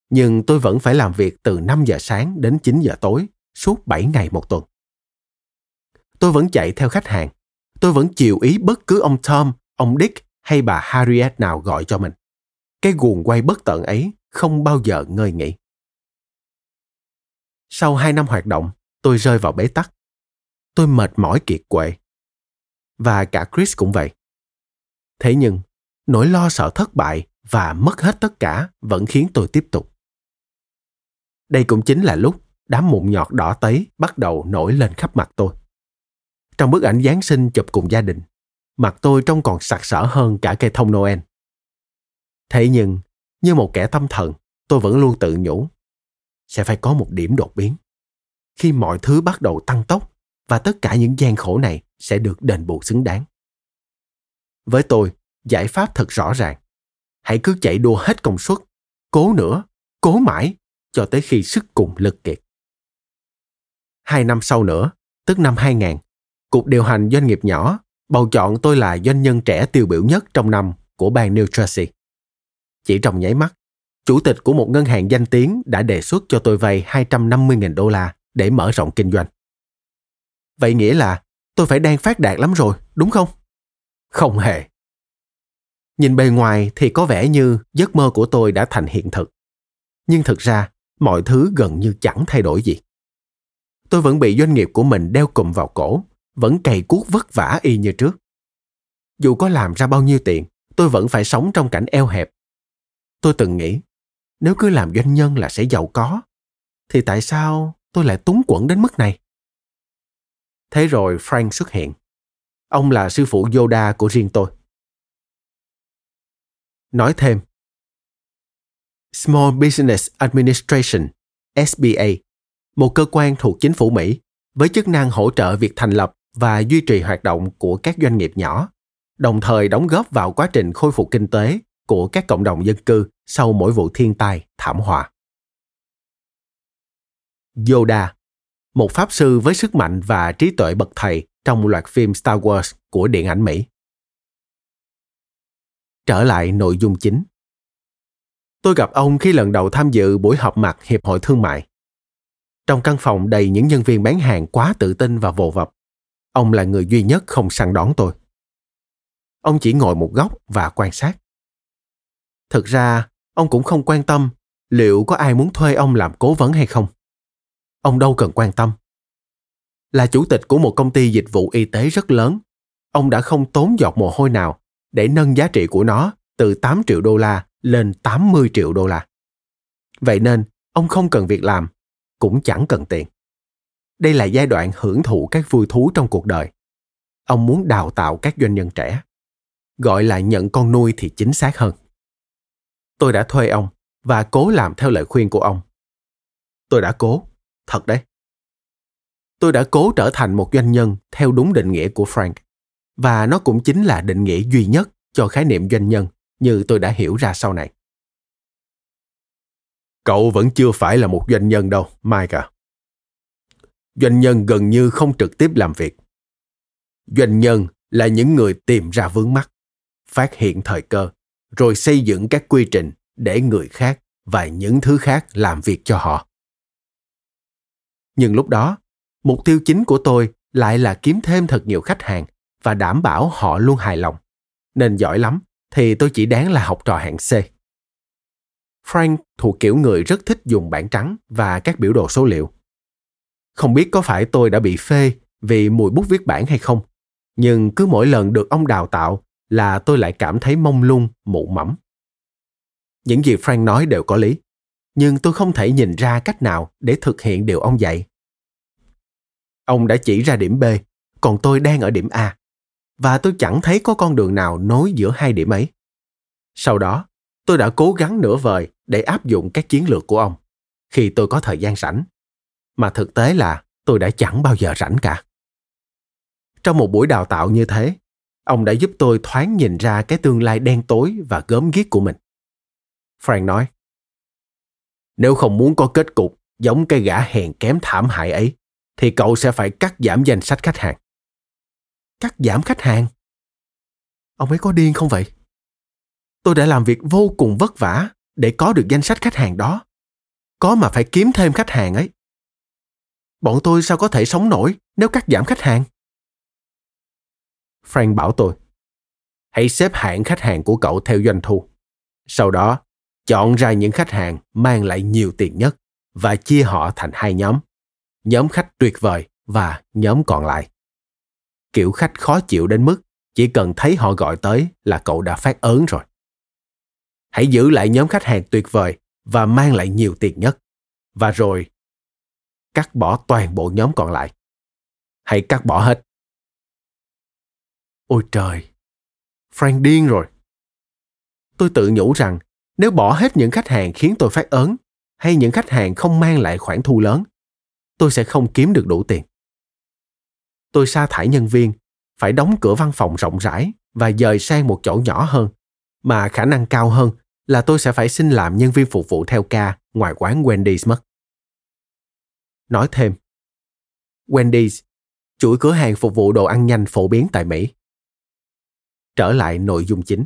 nhưng tôi vẫn phải làm việc từ 5 giờ sáng đến 9 giờ tối suốt 7 ngày một tuần. Tôi vẫn chạy theo khách hàng. Tôi vẫn chịu ý bất cứ ông Tom, ông Dick hay bà Harriet nào gọi cho mình. Cái guồng quay bất tận ấy không bao giờ ngơi nghỉ. Sau hai năm hoạt động, tôi rơi vào bế tắc. Tôi mệt mỏi kiệt quệ. Và cả Chris cũng vậy. Thế nhưng, nỗi lo sợ thất bại và mất hết tất cả vẫn khiến tôi tiếp tục. Đây cũng chính là lúc đám mụn nhọt đỏ tấy bắt đầu nổi lên khắp mặt tôi. Trong bức ảnh Giáng sinh chụp cùng gia đình, mặt tôi trông còn sặc sỡ hơn cả cây thông Noel. Thế nhưng, như một kẻ tâm thần, tôi vẫn luôn tự nhủ, sẽ phải có một điểm đột biến. Khi mọi thứ bắt đầu tăng tốc và tất cả những gian khổ này sẽ được đền bù xứng đáng. Với tôi, giải pháp thật rõ ràng. Hãy cứ chạy đua hết công suất, cố nữa, cố mãi, cho tới khi sức cùng lực kiệt. Hai năm sau nữa, tức năm 2000, Cục điều hành doanh nghiệp nhỏ bầu chọn tôi là doanh nhân trẻ tiêu biểu nhất trong năm của bang New Jersey. Chỉ trong nháy mắt, chủ tịch của một ngân hàng danh tiếng đã đề xuất cho tôi vay 250.000 đô la để mở rộng kinh doanh. Vậy nghĩa là tôi phải đang phát đạt lắm rồi, đúng không? Không hề. Nhìn bề ngoài thì có vẻ như giấc mơ của tôi đã thành hiện thực. Nhưng thực ra, mọi thứ gần như chẳng thay đổi gì. Tôi vẫn bị doanh nghiệp của mình đeo cùm vào cổ vẫn cày cuốc vất vả y như trước. Dù có làm ra bao nhiêu tiền, tôi vẫn phải sống trong cảnh eo hẹp. Tôi từng nghĩ, nếu cứ làm doanh nhân là sẽ giàu có, thì tại sao tôi lại túng quẫn đến mức này? Thế rồi Frank xuất hiện. Ông là sư phụ Yoda của riêng tôi. Nói thêm, Small Business Administration, SBA, một cơ quan thuộc chính phủ Mỹ với chức năng hỗ trợ việc thành lập và duy trì hoạt động của các doanh nghiệp nhỏ, đồng thời đóng góp vào quá trình khôi phục kinh tế của các cộng đồng dân cư sau mỗi vụ thiên tai, thảm họa. Yoda, một pháp sư với sức mạnh và trí tuệ bậc thầy trong loạt phim Star Wars của điện ảnh Mỹ. Trở lại nội dung chính. Tôi gặp ông khi lần đầu tham dự buổi họp mặt Hiệp hội Thương mại. Trong căn phòng đầy những nhân viên bán hàng quá tự tin và vồ vập, Ông là người duy nhất không săn đón tôi. Ông chỉ ngồi một góc và quan sát. Thực ra, ông cũng không quan tâm liệu có ai muốn thuê ông làm cố vấn hay không. Ông đâu cần quan tâm. Là chủ tịch của một công ty dịch vụ y tế rất lớn, ông đã không tốn giọt mồ hôi nào để nâng giá trị của nó từ 8 triệu đô la lên 80 triệu đô la. Vậy nên, ông không cần việc làm, cũng chẳng cần tiền. Đây là giai đoạn hưởng thụ các vui thú trong cuộc đời. Ông muốn đào tạo các doanh nhân trẻ. Gọi là nhận con nuôi thì chính xác hơn. Tôi đã thuê ông và cố làm theo lời khuyên của ông. Tôi đã cố, thật đấy. Tôi đã cố trở thành một doanh nhân theo đúng định nghĩa của Frank. Và nó cũng chính là định nghĩa duy nhất cho khái niệm doanh nhân như tôi đã hiểu ra sau này. Cậu vẫn chưa phải là một doanh nhân đâu, Mike à. Doanh nhân gần như không trực tiếp làm việc. Doanh nhân là những người tìm ra vướng mắt phát hiện thời cơ rồi xây dựng các quy trình để người khác và những thứ khác làm việc cho họ. Nhưng lúc đó mục tiêu chính của tôi lại là kiếm thêm thật nhiều khách hàng và đảm bảo họ luôn hài lòng nên giỏi lắm thì tôi chỉ đáng là học trò hạng c frank thuộc kiểu người rất thích dùng bảng trắng và các biểu đồ số liệu không biết có phải tôi đã bị phê vì mùi bút viết bản hay không, nhưng cứ mỗi lần được ông đào tạo là tôi lại cảm thấy mông lung, mụ mẫm. Những gì Frank nói đều có lý, nhưng tôi không thể nhìn ra cách nào để thực hiện điều ông dạy. Ông đã chỉ ra điểm B, còn tôi đang ở điểm A, và tôi chẳng thấy có con đường nào nối giữa hai điểm ấy. Sau đó, tôi đã cố gắng nửa vời để áp dụng các chiến lược của ông khi tôi có thời gian rảnh mà thực tế là tôi đã chẳng bao giờ rảnh cả. Trong một buổi đào tạo như thế, ông đã giúp tôi thoáng nhìn ra cái tương lai đen tối và gớm ghiếc của mình. Frank nói, Nếu không muốn có kết cục giống cái gã hèn kém thảm hại ấy, thì cậu sẽ phải cắt giảm danh sách khách hàng. Cắt giảm khách hàng? Ông ấy có điên không vậy? Tôi đã làm việc vô cùng vất vả để có được danh sách khách hàng đó. Có mà phải kiếm thêm khách hàng ấy. Bọn tôi sao có thể sống nổi nếu cắt giảm khách hàng? Frank bảo tôi, hãy xếp hạng khách hàng của cậu theo doanh thu. Sau đó, chọn ra những khách hàng mang lại nhiều tiền nhất và chia họ thành hai nhóm. Nhóm khách tuyệt vời và nhóm còn lại. Kiểu khách khó chịu đến mức chỉ cần thấy họ gọi tới là cậu đã phát ớn rồi. Hãy giữ lại nhóm khách hàng tuyệt vời và mang lại nhiều tiền nhất. Và rồi, cắt bỏ toàn bộ nhóm còn lại. Hãy cắt bỏ hết. Ôi trời, Frank điên rồi. Tôi tự nhủ rằng nếu bỏ hết những khách hàng khiến tôi phát ớn hay những khách hàng không mang lại khoản thu lớn, tôi sẽ không kiếm được đủ tiền. Tôi sa thải nhân viên, phải đóng cửa văn phòng rộng rãi và dời sang một chỗ nhỏ hơn, mà khả năng cao hơn là tôi sẽ phải xin làm nhân viên phục vụ theo ca ngoài quán Wendy's mất. Nói thêm, Wendy's, chuỗi cửa hàng phục vụ đồ ăn nhanh phổ biến tại Mỹ. Trở lại nội dung chính.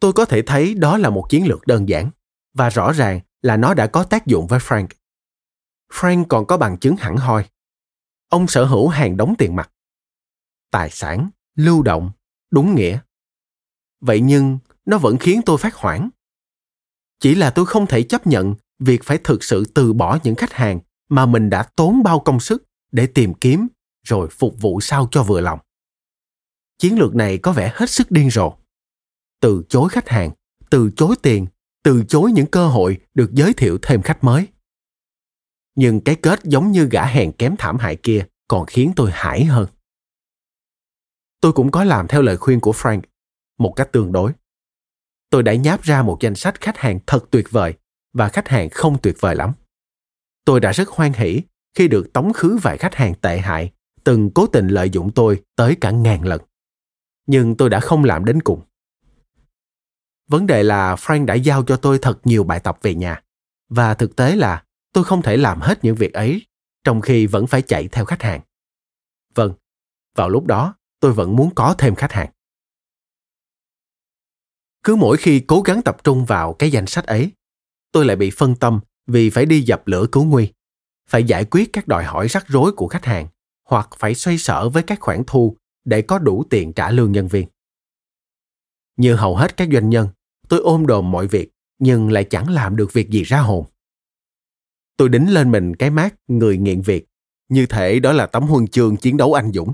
Tôi có thể thấy đó là một chiến lược đơn giản và rõ ràng là nó đã có tác dụng với Frank. Frank còn có bằng chứng hẳn hoi. Ông sở hữu hàng đống tiền mặt. Tài sản, lưu động, đúng nghĩa. Vậy nhưng nó vẫn khiến tôi phát hoảng. Chỉ là tôi không thể chấp nhận việc phải thực sự từ bỏ những khách hàng mà mình đã tốn bao công sức để tìm kiếm rồi phục vụ sao cho vừa lòng. Chiến lược này có vẻ hết sức điên rồ. Từ chối khách hàng, từ chối tiền, từ chối những cơ hội được giới thiệu thêm khách mới. Nhưng cái kết giống như gã hèn kém thảm hại kia còn khiến tôi hãi hơn. Tôi cũng có làm theo lời khuyên của Frank, một cách tương đối. Tôi đã nháp ra một danh sách khách hàng thật tuyệt vời và khách hàng không tuyệt vời lắm. Tôi đã rất hoan hỷ khi được tống khứ vài khách hàng tệ hại từng cố tình lợi dụng tôi tới cả ngàn lần. Nhưng tôi đã không làm đến cùng. Vấn đề là Frank đã giao cho tôi thật nhiều bài tập về nhà và thực tế là tôi không thể làm hết những việc ấy trong khi vẫn phải chạy theo khách hàng. Vâng, vào lúc đó tôi vẫn muốn có thêm khách hàng. Cứ mỗi khi cố gắng tập trung vào cái danh sách ấy, tôi lại bị phân tâm vì phải đi dập lửa cứu nguy, phải giải quyết các đòi hỏi rắc rối của khách hàng hoặc phải xoay sở với các khoản thu để có đủ tiền trả lương nhân viên. Như hầu hết các doanh nhân, tôi ôm đồm mọi việc nhưng lại chẳng làm được việc gì ra hồn. Tôi đính lên mình cái mát người nghiện việc, như thể đó là tấm huân chương chiến đấu anh dũng.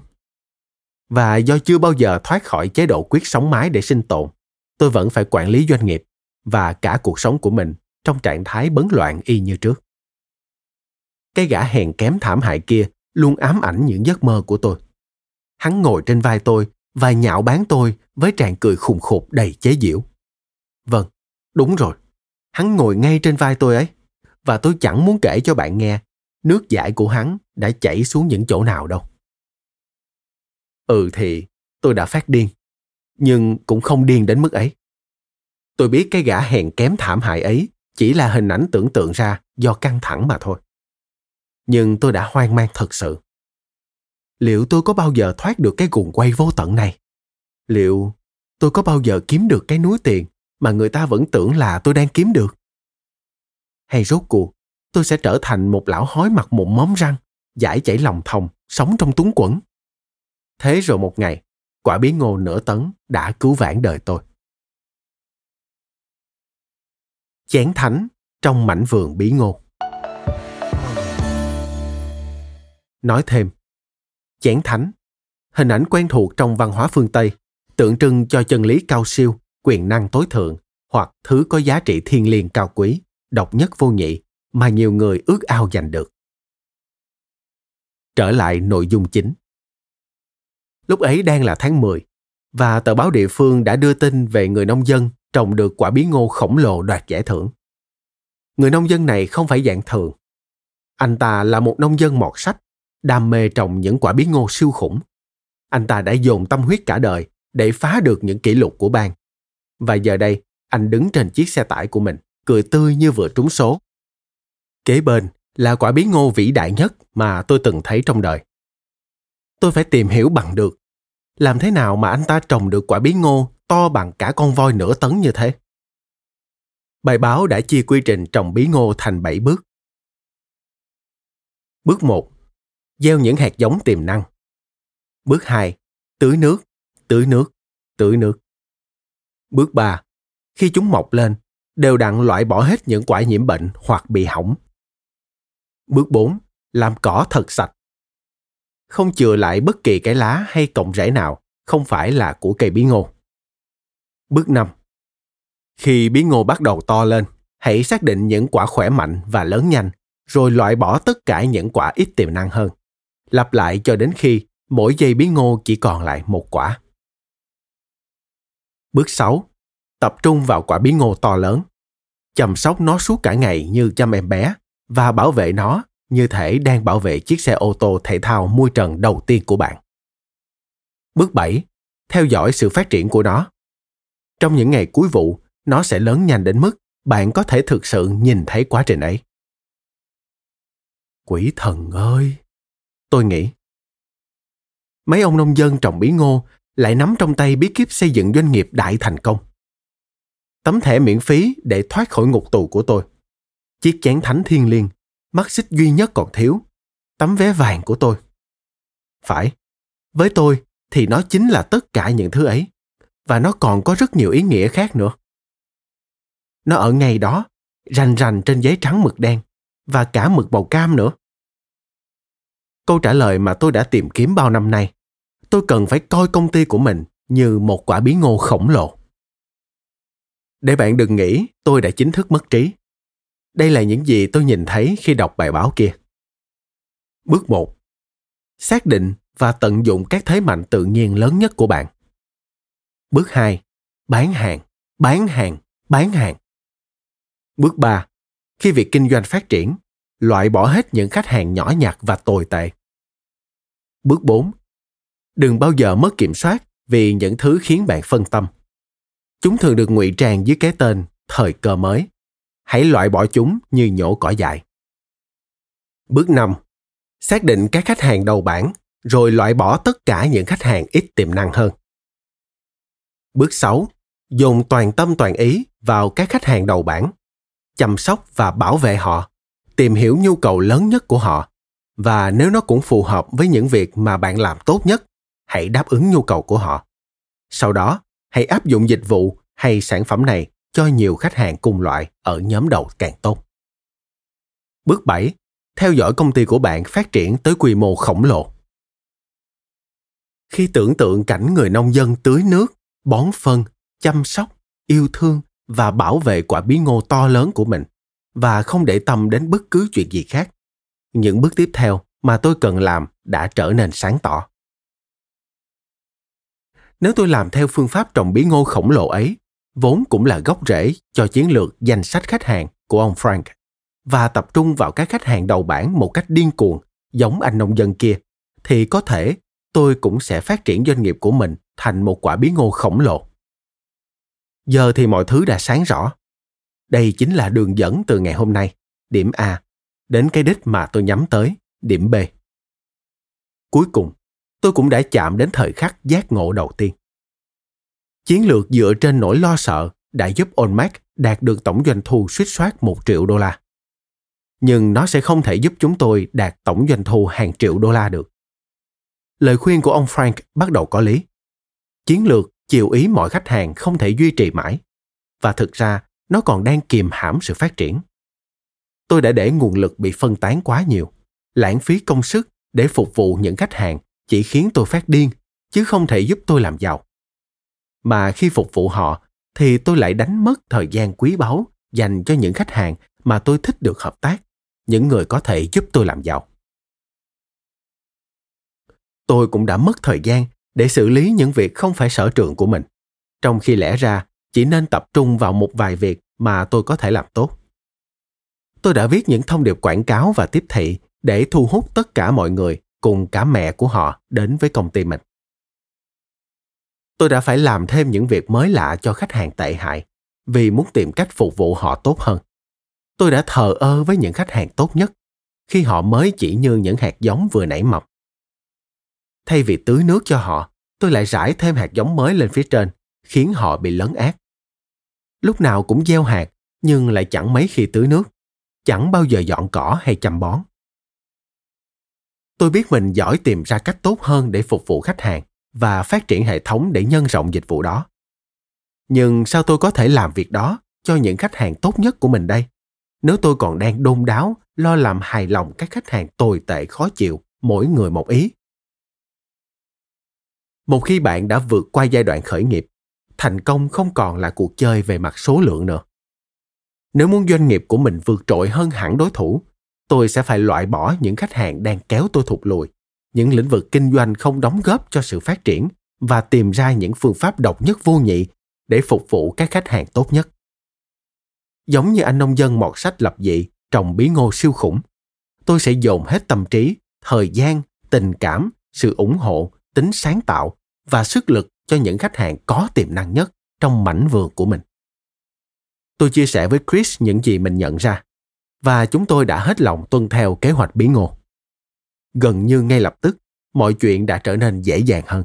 Và do chưa bao giờ thoát khỏi chế độ quyết sống mái để sinh tồn, tôi vẫn phải quản lý doanh nghiệp và cả cuộc sống của mình trong trạng thái bấn loạn y như trước. Cái gã hèn kém thảm hại kia luôn ám ảnh những giấc mơ của tôi. Hắn ngồi trên vai tôi và nhạo báng tôi với tràn cười khùng khục đầy chế giễu. Vâng, đúng rồi. Hắn ngồi ngay trên vai tôi ấy. Và tôi chẳng muốn kể cho bạn nghe, nước giải của hắn đã chảy xuống những chỗ nào đâu. Ừ thì, tôi đã phát điên. Nhưng cũng không điên đến mức ấy. Tôi biết cái gã hèn kém thảm hại ấy chỉ là hình ảnh tưởng tượng ra do căng thẳng mà thôi. Nhưng tôi đã hoang mang thật sự. Liệu tôi có bao giờ thoát được cái guồng quay vô tận này? Liệu tôi có bao giờ kiếm được cái núi tiền mà người ta vẫn tưởng là tôi đang kiếm được? Hay rốt cuộc, tôi sẽ trở thành một lão hói mặt mụn móm răng, giải chảy lòng thòng, sống trong túng quẫn. Thế rồi một ngày, quả bí ngô nửa tấn đã cứu vãn đời tôi. Chén thánh trong mảnh vườn bí ngô. Nói thêm, chén thánh, hình ảnh quen thuộc trong văn hóa phương Tây, tượng trưng cho chân lý cao siêu, quyền năng tối thượng hoặc thứ có giá trị thiên liêng cao quý, độc nhất vô nhị mà nhiều người ước ao giành được. Trở lại nội dung chính. Lúc ấy đang là tháng 10 và tờ báo địa phương đã đưa tin về người nông dân trồng được quả bí ngô khổng lồ đoạt giải thưởng. Người nông dân này không phải dạng thường. Anh ta là một nông dân mọt sách, đam mê trồng những quả bí ngô siêu khủng. Anh ta đã dồn tâm huyết cả đời để phá được những kỷ lục của bang. Và giờ đây, anh đứng trên chiếc xe tải của mình, cười tươi như vừa trúng số. Kế bên là quả bí ngô vĩ đại nhất mà tôi từng thấy trong đời. Tôi phải tìm hiểu bằng được. Làm thế nào mà anh ta trồng được quả bí ngô to bằng cả con voi nửa tấn như thế? Bài báo đã chia quy trình trồng bí ngô thành 7 bước. Bước 1. Gieo những hạt giống tiềm năng. Bước 2. Tưới nước, tưới nước, tưới nước. Bước 3. Khi chúng mọc lên, đều đặn loại bỏ hết những quả nhiễm bệnh hoặc bị hỏng. Bước 4. Làm cỏ thật sạch. Không chừa lại bất kỳ cái lá hay cọng rễ nào, không phải là của cây bí ngô. Bước 5. Khi bí ngô bắt đầu to lên, hãy xác định những quả khỏe mạnh và lớn nhanh, rồi loại bỏ tất cả những quả ít tiềm năng hơn. Lặp lại cho đến khi mỗi dây bí ngô chỉ còn lại một quả. Bước 6. Tập trung vào quả bí ngô to lớn. Chăm sóc nó suốt cả ngày như chăm em bé và bảo vệ nó như thể đang bảo vệ chiếc xe ô tô thể thao mui trần đầu tiên của bạn. Bước 7. Theo dõi sự phát triển của nó. Trong những ngày cuối vụ, nó sẽ lớn nhanh đến mức bạn có thể thực sự nhìn thấy quá trình ấy. Quỷ thần ơi! Tôi nghĩ. Mấy ông nông dân trồng bí ngô lại nắm trong tay bí kíp xây dựng doanh nghiệp đại thành công. Tấm thẻ miễn phí để thoát khỏi ngục tù của tôi. Chiếc chén thánh thiên liêng, mắt xích duy nhất còn thiếu. Tấm vé vàng của tôi. Phải, với tôi thì nó chính là tất cả những thứ ấy. Và nó còn có rất nhiều ý nghĩa khác nữa. Nó ở ngay đó, rành rành trên giấy trắng mực đen và cả mực màu cam nữa. Câu trả lời mà tôi đã tìm kiếm bao năm nay, tôi cần phải coi công ty của mình như một quả bí ngô khổng lồ. Để bạn đừng nghĩ tôi đã chính thức mất trí. Đây là những gì tôi nhìn thấy khi đọc bài báo kia. Bước 1. Xác định và tận dụng các thế mạnh tự nhiên lớn nhất của bạn. Bước 2. Bán hàng, bán hàng, bán hàng. Bước 3. Khi việc kinh doanh phát triển, loại bỏ hết những khách hàng nhỏ nhặt và tồi tệ. Bước 4. Đừng bao giờ mất kiểm soát vì những thứ khiến bạn phân tâm. Chúng thường được ngụy trang dưới cái tên thời cơ mới. Hãy loại bỏ chúng như nhổ cỏ dại. Bước 5. Xác định các khách hàng đầu bảng, rồi loại bỏ tất cả những khách hàng ít tiềm năng hơn. Bước 6. Dùng toàn tâm toàn ý vào các khách hàng đầu bảng, chăm sóc và bảo vệ họ, tìm hiểu nhu cầu lớn nhất của họ và nếu nó cũng phù hợp với những việc mà bạn làm tốt nhất, hãy đáp ứng nhu cầu của họ sau đó hãy áp dụng dịch vụ hay sản phẩm này cho nhiều khách hàng cùng loại ở nhóm đầu càng tốt. Bước 7. Theo dõi công ty của bạn phát triển tới quy mô khổng lồ. Khi tưởng tượng cảnh người nông dân tưới nước, bón phân, chăm sóc, yêu thương và bảo vệ quả bí ngô to lớn của mình và không để tâm đến bất cứ chuyện gì khác những bước tiếp theo mà tôi cần làm đã trở nên sáng tỏ nếu tôi làm theo phương pháp trồng bí ngô khổng lồ ấy vốn cũng là gốc rễ cho chiến lược danh sách khách hàng của ông frank và tập trung vào các khách hàng đầu bảng một cách điên cuồng giống anh nông dân kia thì có thể tôi cũng sẽ phát triển doanh nghiệp của mình thành một quả bí ngô khổng lồ Giờ thì mọi thứ đã sáng rõ. Đây chính là đường dẫn từ ngày hôm nay, điểm A, đến cái đích mà tôi nhắm tới, điểm B. Cuối cùng, tôi cũng đã chạm đến thời khắc giác ngộ đầu tiên. Chiến lược dựa trên nỗi lo sợ đã giúp Olmec đạt được tổng doanh thu suýt soát một triệu đô la. Nhưng nó sẽ không thể giúp chúng tôi đạt tổng doanh thu hàng triệu đô la được. Lời khuyên của ông Frank bắt đầu có lý. Chiến lược chiều ý mọi khách hàng không thể duy trì mãi và thực ra, nó còn đang kìm hãm sự phát triển tôi đã để nguồn lực bị phân tán quá nhiều, lãng phí công sức để phục vụ những khách hàng chỉ khiến tôi phát điên, chứ không thể giúp tôi làm giàu. Mà khi phục vụ họ, thì tôi lại đánh mất thời gian quý báu dành cho những khách hàng mà tôi thích được hợp tác, những người có thể giúp tôi làm giàu. Tôi cũng đã mất thời gian để xử lý những việc không phải sở trường của mình. Trong khi lẽ ra, chỉ nên tập trung vào một vài việc mà tôi có thể làm tốt. Tôi đã viết những thông điệp quảng cáo và tiếp thị để thu hút tất cả mọi người cùng cả mẹ của họ đến với công ty mình tôi đã phải làm thêm những việc mới lạ cho khách hàng tệ hại vì muốn tìm cách phục vụ họ tốt hơn. Tôi đã thờ ơ với những khách hàng tốt nhất khi họ mới chỉ như những hạt giống vừa nảy mầm. Thay vì tưới nước cho họ, tôi lại rải thêm hạt giống mới lên phía trên, khiến họ bị lấn át. Lúc nào cũng gieo hạt, nhưng lại chẳng mấy khi tưới nước, chẳng bao giờ dọn cỏ hay chăm bón. Tôi biết mình giỏi tìm ra cách tốt hơn để phục vụ khách hàng và phát triển hệ thống để nhân rộng dịch vụ đó. Nhưng sao tôi có thể làm việc đó cho những khách hàng tốt nhất của mình đây? Nếu tôi còn đang đôn đáo, lo làm hài lòng các khách hàng tồi tệ khó chịu, mỗi người một ý. Một khi bạn đã vượt qua giai đoạn khởi nghiệp, thành công không còn là cuộc chơi về mặt số lượng nữa. Nếu muốn doanh nghiệp của mình vượt trội hơn hẳn đối thủ, tôi sẽ phải loại bỏ những khách hàng đang kéo tôi thụt lùi, những lĩnh vực kinh doanh không đóng góp cho sự phát triển và tìm ra những phương pháp độc nhất vô nhị để phục vụ các khách hàng tốt nhất. Giống như anh nông dân mọt sách lập dị trồng bí ngô siêu khủng, tôi sẽ dồn hết tâm trí, thời gian, tình cảm, sự ủng hộ, tính sáng tạo và sức lực cho những khách hàng có tiềm năng nhất trong mảnh vườn của mình. Tôi chia sẻ với Chris những gì mình nhận ra và chúng tôi đã hết lòng tuân theo kế hoạch bí ngô. Gần như ngay lập tức, mọi chuyện đã trở nên dễ dàng hơn.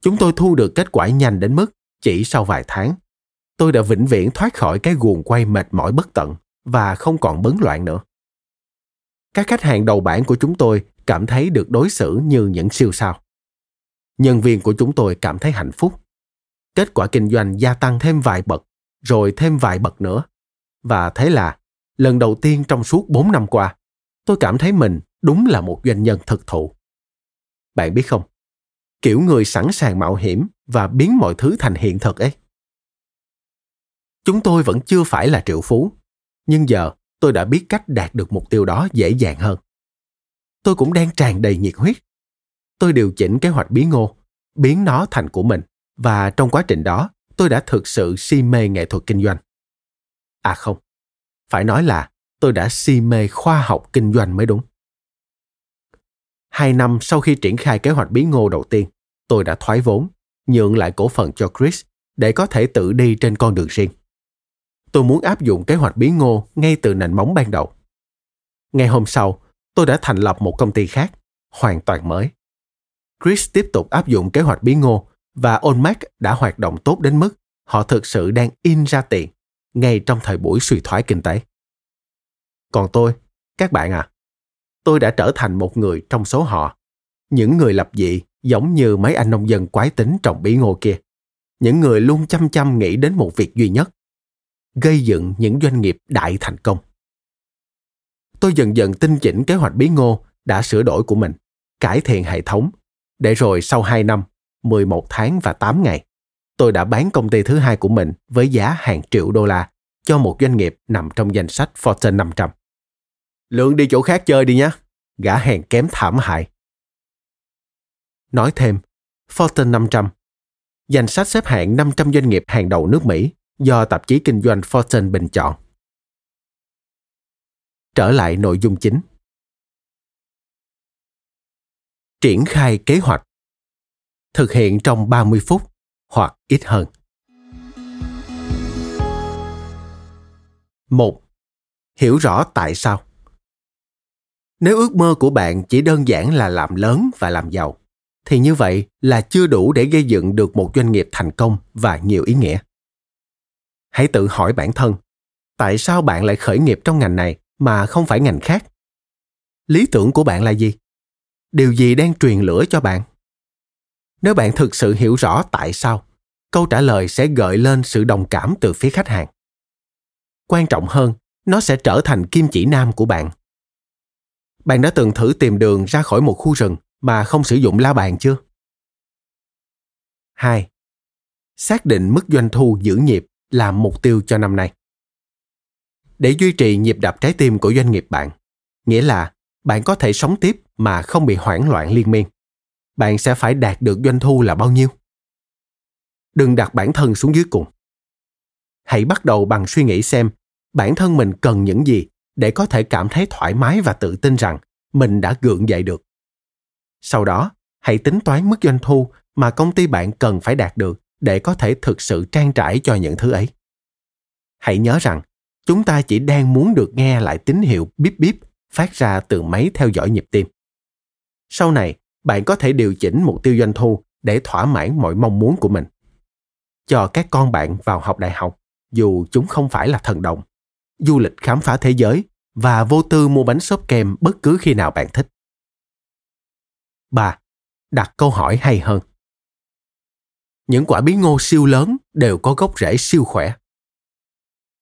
Chúng tôi thu được kết quả nhanh đến mức chỉ sau vài tháng, tôi đã vĩnh viễn thoát khỏi cái guồng quay mệt mỏi bất tận và không còn bấn loạn nữa. Các khách hàng đầu bảng của chúng tôi cảm thấy được đối xử như những siêu sao. Nhân viên của chúng tôi cảm thấy hạnh phúc. Kết quả kinh doanh gia tăng thêm vài bậc, rồi thêm vài bậc nữa. Và thế là, lần đầu tiên trong suốt 4 năm qua, tôi cảm thấy mình đúng là một doanh nhân thực thụ. Bạn biết không, kiểu người sẵn sàng mạo hiểm và biến mọi thứ thành hiện thực ấy. Chúng tôi vẫn chưa phải là triệu phú, nhưng giờ tôi đã biết cách đạt được mục tiêu đó dễ dàng hơn. Tôi cũng đang tràn đầy nhiệt huyết. Tôi điều chỉnh kế hoạch bí ngô, biến nó thành của mình và trong quá trình đó tôi đã thực sự si mê nghệ thuật kinh doanh. À không, phải nói là tôi đã si mê khoa học kinh doanh mới đúng. Hai năm sau khi triển khai kế hoạch bí ngô đầu tiên, tôi đã thoái vốn, nhượng lại cổ phần cho Chris để có thể tự đi trên con đường riêng. Tôi muốn áp dụng kế hoạch bí ngô ngay từ nền móng ban đầu. Ngày hôm sau, tôi đã thành lập một công ty khác, hoàn toàn mới. Chris tiếp tục áp dụng kế hoạch bí ngô và Olmec đã hoạt động tốt đến mức họ thực sự đang in ra tiền ngay trong thời buổi suy thoái kinh tế. Còn tôi, các bạn à, tôi đã trở thành một người trong số họ. Những người lập dị giống như mấy anh nông dân quái tính trồng bí ngô kia. Những người luôn chăm chăm nghĩ đến một việc duy nhất. Gây dựng những doanh nghiệp đại thành công. Tôi dần dần tinh chỉnh kế hoạch bí ngô đã sửa đổi của mình, cải thiện hệ thống, để rồi sau 2 năm, 11 tháng và 8 ngày, tôi đã bán công ty thứ hai của mình với giá hàng triệu đô la cho một doanh nghiệp nằm trong danh sách Fortune 500. Lượng đi chỗ khác chơi đi nhé. Gã hèn kém thảm hại. Nói thêm, Fortune 500, danh sách xếp hạng 500 doanh nghiệp hàng đầu nước Mỹ do tạp chí kinh doanh Fortune bình chọn. Trở lại nội dung chính. Triển khai kế hoạch. Thực hiện trong 30 phút hoặc ít hơn. 1. Hiểu rõ tại sao. Nếu ước mơ của bạn chỉ đơn giản là làm lớn và làm giàu, thì như vậy là chưa đủ để gây dựng được một doanh nghiệp thành công và nhiều ý nghĩa. Hãy tự hỏi bản thân, tại sao bạn lại khởi nghiệp trong ngành này mà không phải ngành khác? Lý tưởng của bạn là gì? Điều gì đang truyền lửa cho bạn? Nếu bạn thực sự hiểu rõ tại sao, câu trả lời sẽ gợi lên sự đồng cảm từ phía khách hàng. Quan trọng hơn, nó sẽ trở thành kim chỉ nam của bạn bạn đã từng thử tìm đường ra khỏi một khu rừng mà không sử dụng la bàn chưa? 2. Xác định mức doanh thu giữ nhịp là mục tiêu cho năm nay. Để duy trì nhịp đập trái tim của doanh nghiệp bạn, nghĩa là bạn có thể sống tiếp mà không bị hoảng loạn liên miên. Bạn sẽ phải đạt được doanh thu là bao nhiêu? Đừng đặt bản thân xuống dưới cùng. Hãy bắt đầu bằng suy nghĩ xem bản thân mình cần những gì để có thể cảm thấy thoải mái và tự tin rằng mình đã gượng dậy được. Sau đó, hãy tính toán mức doanh thu mà công ty bạn cần phải đạt được để có thể thực sự trang trải cho những thứ ấy. hãy nhớ rằng chúng ta chỉ đang muốn được nghe lại tín hiệu bíp bíp phát ra từ máy theo dõi nhịp tim. Sau này, bạn có thể điều chỉnh mục tiêu doanh thu để thỏa mãn mọi mong muốn của mình. Cho các con bạn vào học đại học, dù chúng không phải là thần đồng, du lịch khám phá thế giới và vô tư mua bánh xốp kem bất cứ khi nào bạn thích. 3. Đặt câu hỏi hay hơn. Những quả bí ngô siêu lớn đều có gốc rễ siêu khỏe.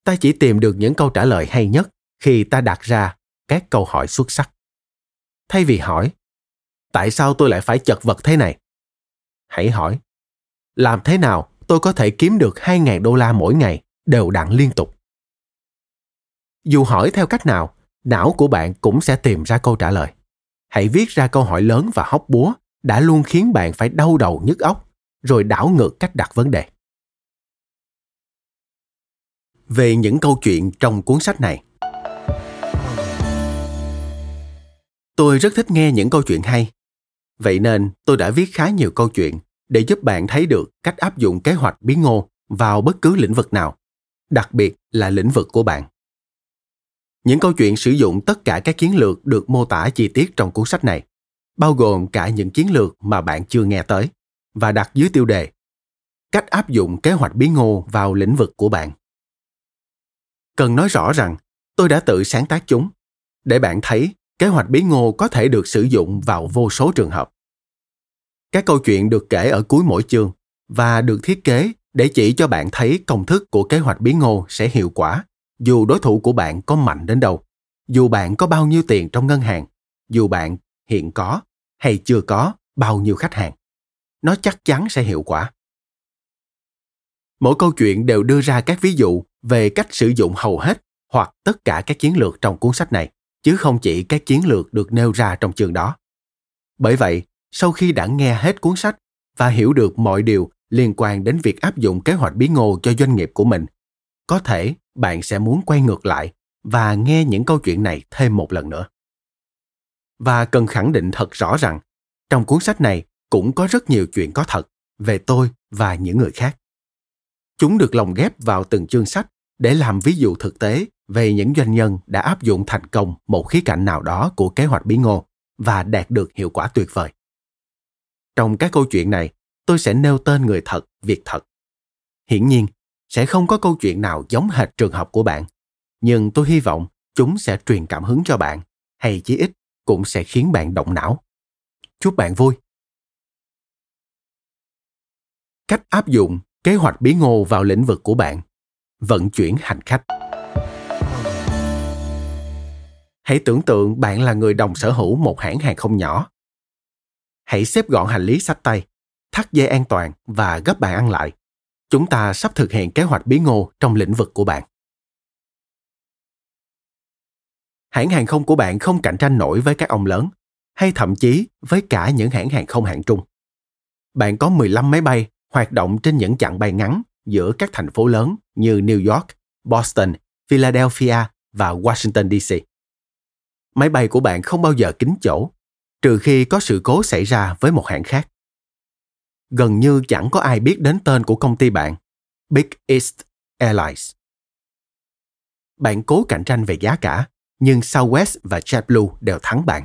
Ta chỉ tìm được những câu trả lời hay nhất khi ta đặt ra các câu hỏi xuất sắc. Thay vì hỏi, tại sao tôi lại phải chật vật thế này? Hãy hỏi, làm thế nào tôi có thể kiếm được 2.000 đô la mỗi ngày đều đặn liên tục? Dù hỏi theo cách nào, não của bạn cũng sẽ tìm ra câu trả lời. Hãy viết ra câu hỏi lớn và hóc búa đã luôn khiến bạn phải đau đầu nhức óc, rồi đảo ngược cách đặt vấn đề. Về những câu chuyện trong cuốn sách này, Tôi rất thích nghe những câu chuyện hay. Vậy nên tôi đã viết khá nhiều câu chuyện để giúp bạn thấy được cách áp dụng kế hoạch biến ngô vào bất cứ lĩnh vực nào, đặc biệt là lĩnh vực của bạn. Những câu chuyện sử dụng tất cả các chiến lược được mô tả chi tiết trong cuốn sách này, bao gồm cả những chiến lược mà bạn chưa nghe tới và đặt dưới tiêu đề Cách áp dụng kế hoạch biến ngô vào lĩnh vực của bạn. Cần nói rõ rằng tôi đã tự sáng tác chúng để bạn thấy kế hoạch bí ngô có thể được sử dụng vào vô số trường hợp. Các câu chuyện được kể ở cuối mỗi chương và được thiết kế để chỉ cho bạn thấy công thức của kế hoạch bí ngô sẽ hiệu quả dù đối thủ của bạn có mạnh đến đâu, dù bạn có bao nhiêu tiền trong ngân hàng, dù bạn hiện có hay chưa có bao nhiêu khách hàng. Nó chắc chắn sẽ hiệu quả. Mỗi câu chuyện đều đưa ra các ví dụ về cách sử dụng hầu hết hoặc tất cả các chiến lược trong cuốn sách này chứ không chỉ các chiến lược được nêu ra trong chương đó. Bởi vậy, sau khi đã nghe hết cuốn sách và hiểu được mọi điều liên quan đến việc áp dụng kế hoạch bí ngô cho doanh nghiệp của mình, có thể bạn sẽ muốn quay ngược lại và nghe những câu chuyện này thêm một lần nữa. Và cần khẳng định thật rõ rằng, trong cuốn sách này cũng có rất nhiều chuyện có thật về tôi và những người khác. Chúng được lồng ghép vào từng chương sách để làm ví dụ thực tế về những doanh nhân đã áp dụng thành công một khía cạnh nào đó của kế hoạch bí ngô và đạt được hiệu quả tuyệt vời. Trong các câu chuyện này, tôi sẽ nêu tên người thật, việc thật. Hiển nhiên, sẽ không có câu chuyện nào giống hệt trường hợp của bạn, nhưng tôi hy vọng chúng sẽ truyền cảm hứng cho bạn, hay chí ít cũng sẽ khiến bạn động não. Chúc bạn vui. Cách áp dụng kế hoạch bí ngô vào lĩnh vực của bạn. Vận chuyển hành khách. Hãy tưởng tượng bạn là người đồng sở hữu một hãng hàng không nhỏ. Hãy xếp gọn hành lý sách tay, thắt dây an toàn và gấp bàn ăn lại. Chúng ta sắp thực hiện kế hoạch bí ngô trong lĩnh vực của bạn. Hãng hàng không của bạn không cạnh tranh nổi với các ông lớn, hay thậm chí với cả những hãng hàng không hạng trung. Bạn có 15 máy bay hoạt động trên những chặng bay ngắn giữa các thành phố lớn như New York, Boston, Philadelphia và Washington DC máy bay của bạn không bao giờ kín chỗ, trừ khi có sự cố xảy ra với một hãng khác. Gần như chẳng có ai biết đến tên của công ty bạn, Big East Airlines. Bạn cố cạnh tranh về giá cả, nhưng Southwest và JetBlue đều thắng bạn.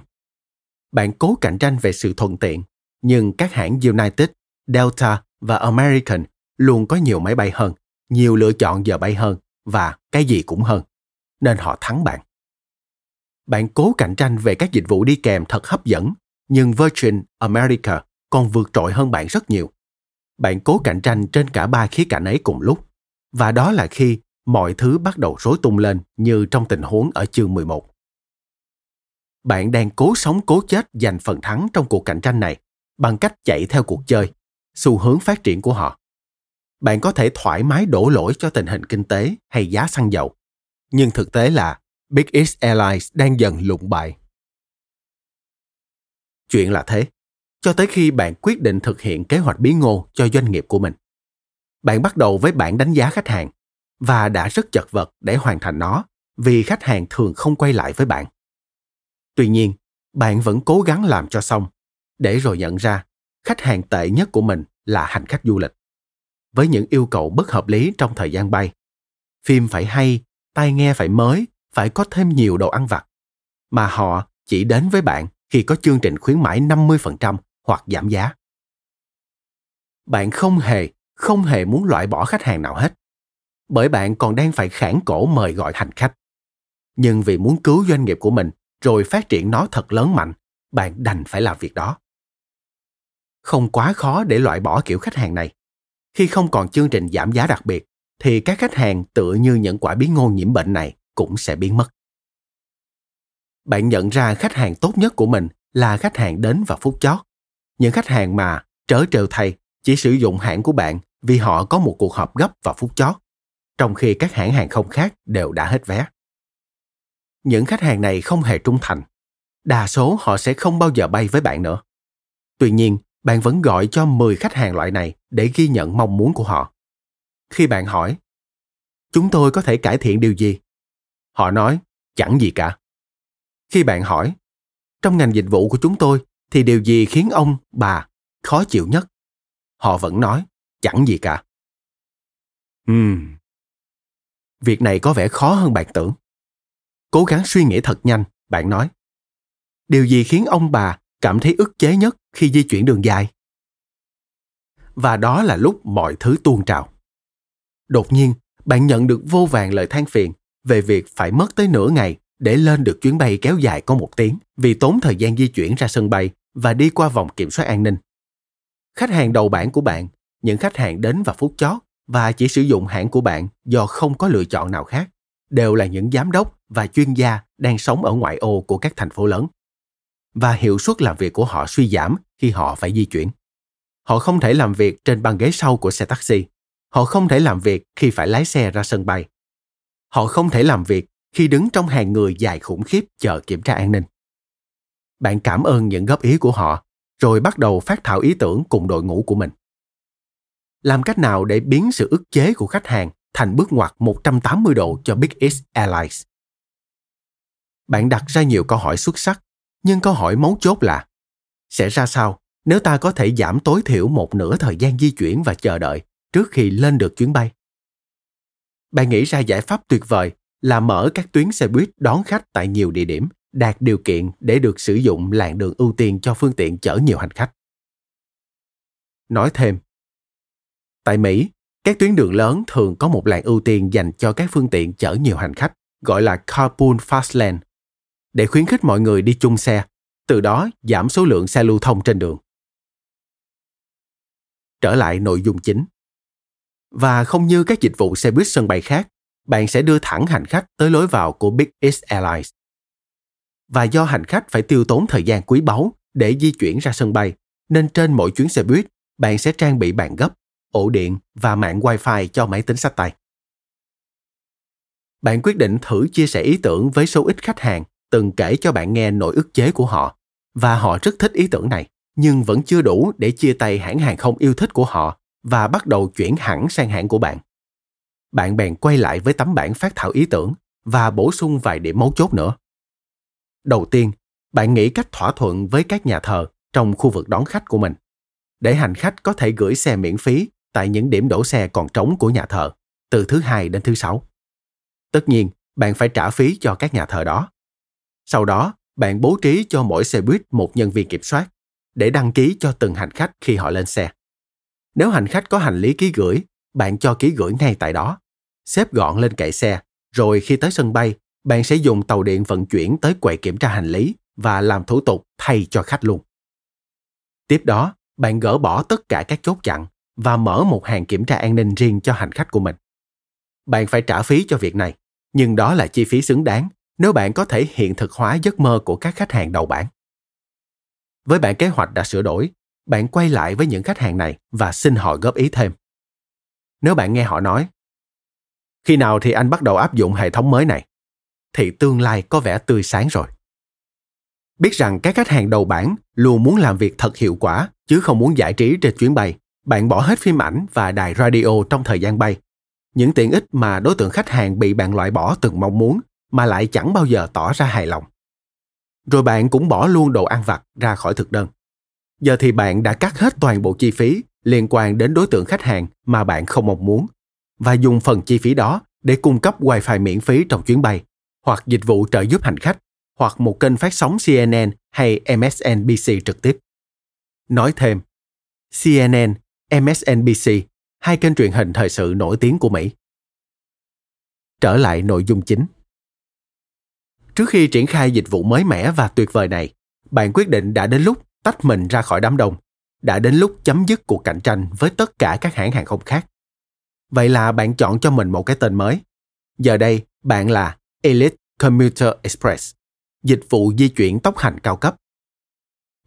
Bạn cố cạnh tranh về sự thuận tiện, nhưng các hãng United, Delta và American luôn có nhiều máy bay hơn, nhiều lựa chọn giờ bay hơn và cái gì cũng hơn, nên họ thắng bạn bạn cố cạnh tranh về các dịch vụ đi kèm thật hấp dẫn, nhưng Virgin America còn vượt trội hơn bạn rất nhiều. Bạn cố cạnh tranh trên cả ba khía cạnh ấy cùng lúc. Và đó là khi mọi thứ bắt đầu rối tung lên như trong tình huống ở chương 11. Bạn đang cố sống cố chết giành phần thắng trong cuộc cạnh tranh này bằng cách chạy theo cuộc chơi, xu hướng phát triển của họ. Bạn có thể thoải mái đổ lỗi cho tình hình kinh tế hay giá xăng dầu. Nhưng thực tế là Big East Airlines đang dần lụng bại. Chuyện là thế, cho tới khi bạn quyết định thực hiện kế hoạch bí ngô cho doanh nghiệp của mình. Bạn bắt đầu với bản đánh giá khách hàng và đã rất chật vật để hoàn thành nó vì khách hàng thường không quay lại với bạn. Tuy nhiên, bạn vẫn cố gắng làm cho xong để rồi nhận ra khách hàng tệ nhất của mình là hành khách du lịch với những yêu cầu bất hợp lý trong thời gian bay phim phải hay, tai nghe phải mới, phải có thêm nhiều đồ ăn vặt. Mà họ chỉ đến với bạn khi có chương trình khuyến mãi 50% hoặc giảm giá. Bạn không hề, không hề muốn loại bỏ khách hàng nào hết. Bởi bạn còn đang phải khản cổ mời gọi hành khách. Nhưng vì muốn cứu doanh nghiệp của mình rồi phát triển nó thật lớn mạnh, bạn đành phải làm việc đó. Không quá khó để loại bỏ kiểu khách hàng này. Khi không còn chương trình giảm giá đặc biệt, thì các khách hàng tựa như những quả bí ngô nhiễm bệnh này cũng sẽ biến mất. Bạn nhận ra khách hàng tốt nhất của mình là khách hàng đến vào phút chót. Những khách hàng mà, trớ trêu thay, chỉ sử dụng hãng của bạn vì họ có một cuộc họp gấp vào phút chót, trong khi các hãng hàng không khác đều đã hết vé. Những khách hàng này không hề trung thành. Đa số họ sẽ không bao giờ bay với bạn nữa. Tuy nhiên, bạn vẫn gọi cho 10 khách hàng loại này để ghi nhận mong muốn của họ. Khi bạn hỏi, chúng tôi có thể cải thiện điều gì? Họ nói, chẳng gì cả. Khi bạn hỏi, trong ngành dịch vụ của chúng tôi thì điều gì khiến ông, bà khó chịu nhất? Họ vẫn nói, chẳng gì cả. Ừm. Việc này có vẻ khó hơn bạn tưởng. Cố gắng suy nghĩ thật nhanh, bạn nói. Điều gì khiến ông bà cảm thấy ức chế nhất khi di chuyển đường dài? Và đó là lúc mọi thứ tuôn trào. Đột nhiên, bạn nhận được vô vàng lời than phiền về việc phải mất tới nửa ngày để lên được chuyến bay kéo dài có một tiếng vì tốn thời gian di chuyển ra sân bay và đi qua vòng kiểm soát an ninh. Khách hàng đầu bảng của bạn, những khách hàng đến vào phút chót và chỉ sử dụng hãng của bạn do không có lựa chọn nào khác, đều là những giám đốc và chuyên gia đang sống ở ngoại ô của các thành phố lớn. Và hiệu suất làm việc của họ suy giảm khi họ phải di chuyển. Họ không thể làm việc trên băng ghế sau của xe taxi. Họ không thể làm việc khi phải lái xe ra sân bay. Họ không thể làm việc khi đứng trong hàng người dài khủng khiếp chờ kiểm tra an ninh. Bạn cảm ơn những góp ý của họ, rồi bắt đầu phát thảo ý tưởng cùng đội ngũ của mình. Làm cách nào để biến sự ức chế của khách hàng thành bước ngoặt 180 độ cho Big X Airlines? Bạn đặt ra nhiều câu hỏi xuất sắc, nhưng câu hỏi mấu chốt là sẽ ra sao nếu ta có thể giảm tối thiểu một nửa thời gian di chuyển và chờ đợi trước khi lên được chuyến bay? Bạn nghĩ ra giải pháp tuyệt vời là mở các tuyến xe buýt đón khách tại nhiều địa điểm đạt điều kiện để được sử dụng làn đường ưu tiên cho phương tiện chở nhiều hành khách. Nói thêm, tại Mỹ, các tuyến đường lớn thường có một làn ưu tiên dành cho các phương tiện chở nhiều hành khách, gọi là carpool fast lane, để khuyến khích mọi người đi chung xe, từ đó giảm số lượng xe lưu thông trên đường. Trở lại nội dung chính. Và không như các dịch vụ xe buýt sân bay khác, bạn sẽ đưa thẳng hành khách tới lối vào của Big X Airlines. Và do hành khách phải tiêu tốn thời gian quý báu để di chuyển ra sân bay, nên trên mỗi chuyến xe buýt, bạn sẽ trang bị bàn gấp, ổ điện và mạng Wi-Fi cho máy tính sách tay. Bạn quyết định thử chia sẻ ý tưởng với số ít khách hàng từng kể cho bạn nghe nỗi ức chế của họ và họ rất thích ý tưởng này nhưng vẫn chưa đủ để chia tay hãng hàng không yêu thích của họ và bắt đầu chuyển hẳn sang hãng của bạn bạn bèn quay lại với tấm bản phát thảo ý tưởng và bổ sung vài điểm mấu chốt nữa. Đầu tiên, bạn nghĩ cách thỏa thuận với các nhà thờ trong khu vực đón khách của mình, để hành khách có thể gửi xe miễn phí tại những điểm đổ xe còn trống của nhà thờ, từ thứ hai đến thứ sáu. Tất nhiên, bạn phải trả phí cho các nhà thờ đó. Sau đó, bạn bố trí cho mỗi xe buýt một nhân viên kiểm soát để đăng ký cho từng hành khách khi họ lên xe. Nếu hành khách có hành lý ký gửi, bạn cho ký gửi ngay tại đó xếp gọn lên kệ xe, rồi khi tới sân bay, bạn sẽ dùng tàu điện vận chuyển tới quầy kiểm tra hành lý và làm thủ tục thay cho khách luôn. Tiếp đó, bạn gỡ bỏ tất cả các chốt chặn và mở một hàng kiểm tra an ninh riêng cho hành khách của mình. Bạn phải trả phí cho việc này, nhưng đó là chi phí xứng đáng nếu bạn có thể hiện thực hóa giấc mơ của các khách hàng đầu bảng. Với bản kế hoạch đã sửa đổi, bạn quay lại với những khách hàng này và xin họ góp ý thêm. Nếu bạn nghe họ nói, khi nào thì anh bắt đầu áp dụng hệ thống mới này? Thì tương lai có vẻ tươi sáng rồi. Biết rằng các khách hàng đầu bản luôn muốn làm việc thật hiệu quả chứ không muốn giải trí trên chuyến bay. Bạn bỏ hết phim ảnh và đài radio trong thời gian bay. Những tiện ích mà đối tượng khách hàng bị bạn loại bỏ từng mong muốn mà lại chẳng bao giờ tỏ ra hài lòng. Rồi bạn cũng bỏ luôn đồ ăn vặt ra khỏi thực đơn. Giờ thì bạn đã cắt hết toàn bộ chi phí liên quan đến đối tượng khách hàng mà bạn không mong muốn và dùng phần chi phí đó để cung cấp Wi-Fi miễn phí trong chuyến bay, hoặc dịch vụ trợ giúp hành khách, hoặc một kênh phát sóng CNN hay MSNBC trực tiếp. Nói thêm, CNN, MSNBC, hai kênh truyền hình thời sự nổi tiếng của Mỹ. Trở lại nội dung chính. Trước khi triển khai dịch vụ mới mẻ và tuyệt vời này, bạn quyết định đã đến lúc tách mình ra khỏi đám đông, đã đến lúc chấm dứt cuộc cạnh tranh với tất cả các hãng hàng không khác. Vậy là bạn chọn cho mình một cái tên mới. Giờ đây, bạn là Elite Commuter Express, dịch vụ di chuyển tốc hành cao cấp.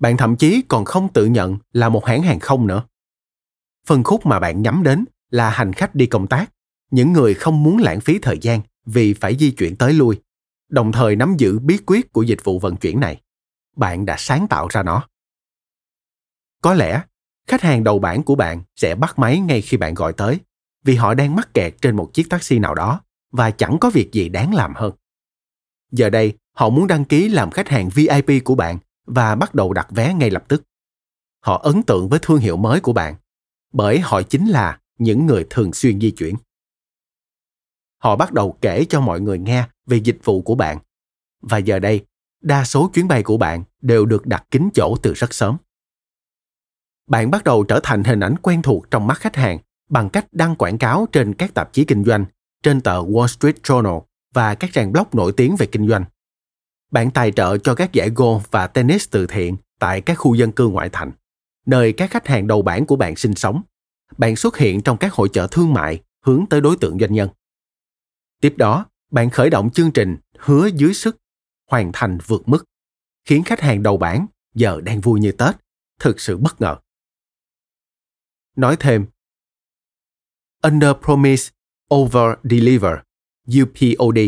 Bạn thậm chí còn không tự nhận là một hãng hàng không nữa. Phân khúc mà bạn nhắm đến là hành khách đi công tác, những người không muốn lãng phí thời gian vì phải di chuyển tới lui, đồng thời nắm giữ bí quyết của dịch vụ vận chuyển này. Bạn đã sáng tạo ra nó. Có lẽ, khách hàng đầu bảng của bạn sẽ bắt máy ngay khi bạn gọi tới, vì họ đang mắc kẹt trên một chiếc taxi nào đó và chẳng có việc gì đáng làm hơn. Giờ đây, họ muốn đăng ký làm khách hàng VIP của bạn và bắt đầu đặt vé ngay lập tức. Họ ấn tượng với thương hiệu mới của bạn, bởi họ chính là những người thường xuyên di chuyển. Họ bắt đầu kể cho mọi người nghe về dịch vụ của bạn. Và giờ đây, đa số chuyến bay của bạn đều được đặt kín chỗ từ rất sớm. Bạn bắt đầu trở thành hình ảnh quen thuộc trong mắt khách hàng bằng cách đăng quảng cáo trên các tạp chí kinh doanh, trên tờ Wall Street Journal và các trang blog nổi tiếng về kinh doanh. Bạn tài trợ cho các giải golf và tennis từ thiện tại các khu dân cư ngoại thành, nơi các khách hàng đầu bảng của bạn sinh sống. Bạn xuất hiện trong các hội chợ thương mại hướng tới đối tượng doanh nhân. Tiếp đó, bạn khởi động chương trình hứa dưới sức, hoàn thành vượt mức, khiến khách hàng đầu bảng giờ đang vui như Tết, thực sự bất ngờ. Nói thêm, Under Promise, Over Deliver, UPOD.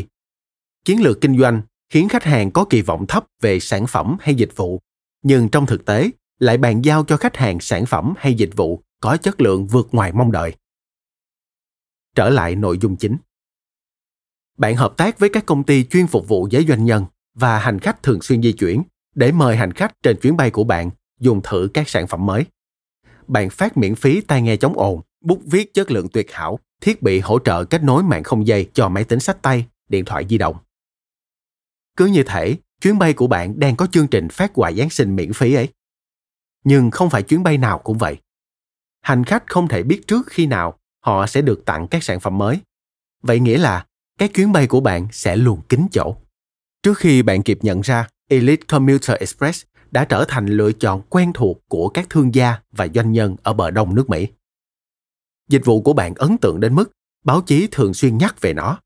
Chiến lược kinh doanh khiến khách hàng có kỳ vọng thấp về sản phẩm hay dịch vụ, nhưng trong thực tế lại bàn giao cho khách hàng sản phẩm hay dịch vụ có chất lượng vượt ngoài mong đợi. Trở lại nội dung chính. Bạn hợp tác với các công ty chuyên phục vụ giới doanh nhân và hành khách thường xuyên di chuyển để mời hành khách trên chuyến bay của bạn dùng thử các sản phẩm mới. Bạn phát miễn phí tai nghe chống ồn, bút viết chất lượng tuyệt hảo, thiết bị hỗ trợ kết nối mạng không dây cho máy tính sách tay, điện thoại di động. Cứ như thể chuyến bay của bạn đang có chương trình phát quà Giáng sinh miễn phí ấy. Nhưng không phải chuyến bay nào cũng vậy. Hành khách không thể biết trước khi nào họ sẽ được tặng các sản phẩm mới. Vậy nghĩa là các chuyến bay của bạn sẽ luôn kín chỗ. Trước khi bạn kịp nhận ra, Elite Commuter Express đã trở thành lựa chọn quen thuộc của các thương gia và doanh nhân ở bờ đông nước Mỹ. Dịch vụ của bạn ấn tượng đến mức báo chí thường xuyên nhắc về nó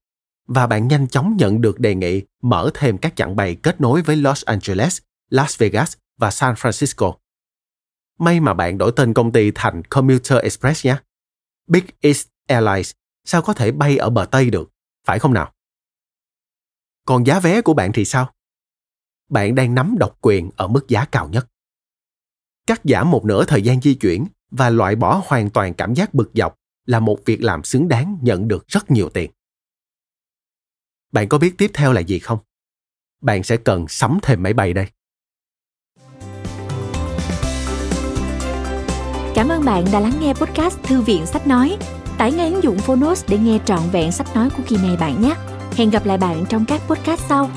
và bạn nhanh chóng nhận được đề nghị mở thêm các chặng bay kết nối với Los Angeles, Las Vegas và San Francisco. May mà bạn đổi tên công ty thành Commuter Express nhé. Big East Airlines sao có thể bay ở bờ Tây được, phải không nào? Còn giá vé của bạn thì sao? Bạn đang nắm độc quyền ở mức giá cao nhất. Cắt giảm một nửa thời gian di chuyển và loại bỏ hoàn toàn cảm giác bực dọc là một việc làm xứng đáng nhận được rất nhiều tiền. Bạn có biết tiếp theo là gì không? Bạn sẽ cần sắm thêm máy bay đây. Cảm ơn bạn đã lắng nghe podcast Thư viện Sách Nói. Tải ngay ứng dụng Phonos để nghe trọn vẹn sách nói của kỳ này bạn nhé. Hẹn gặp lại bạn trong các podcast sau.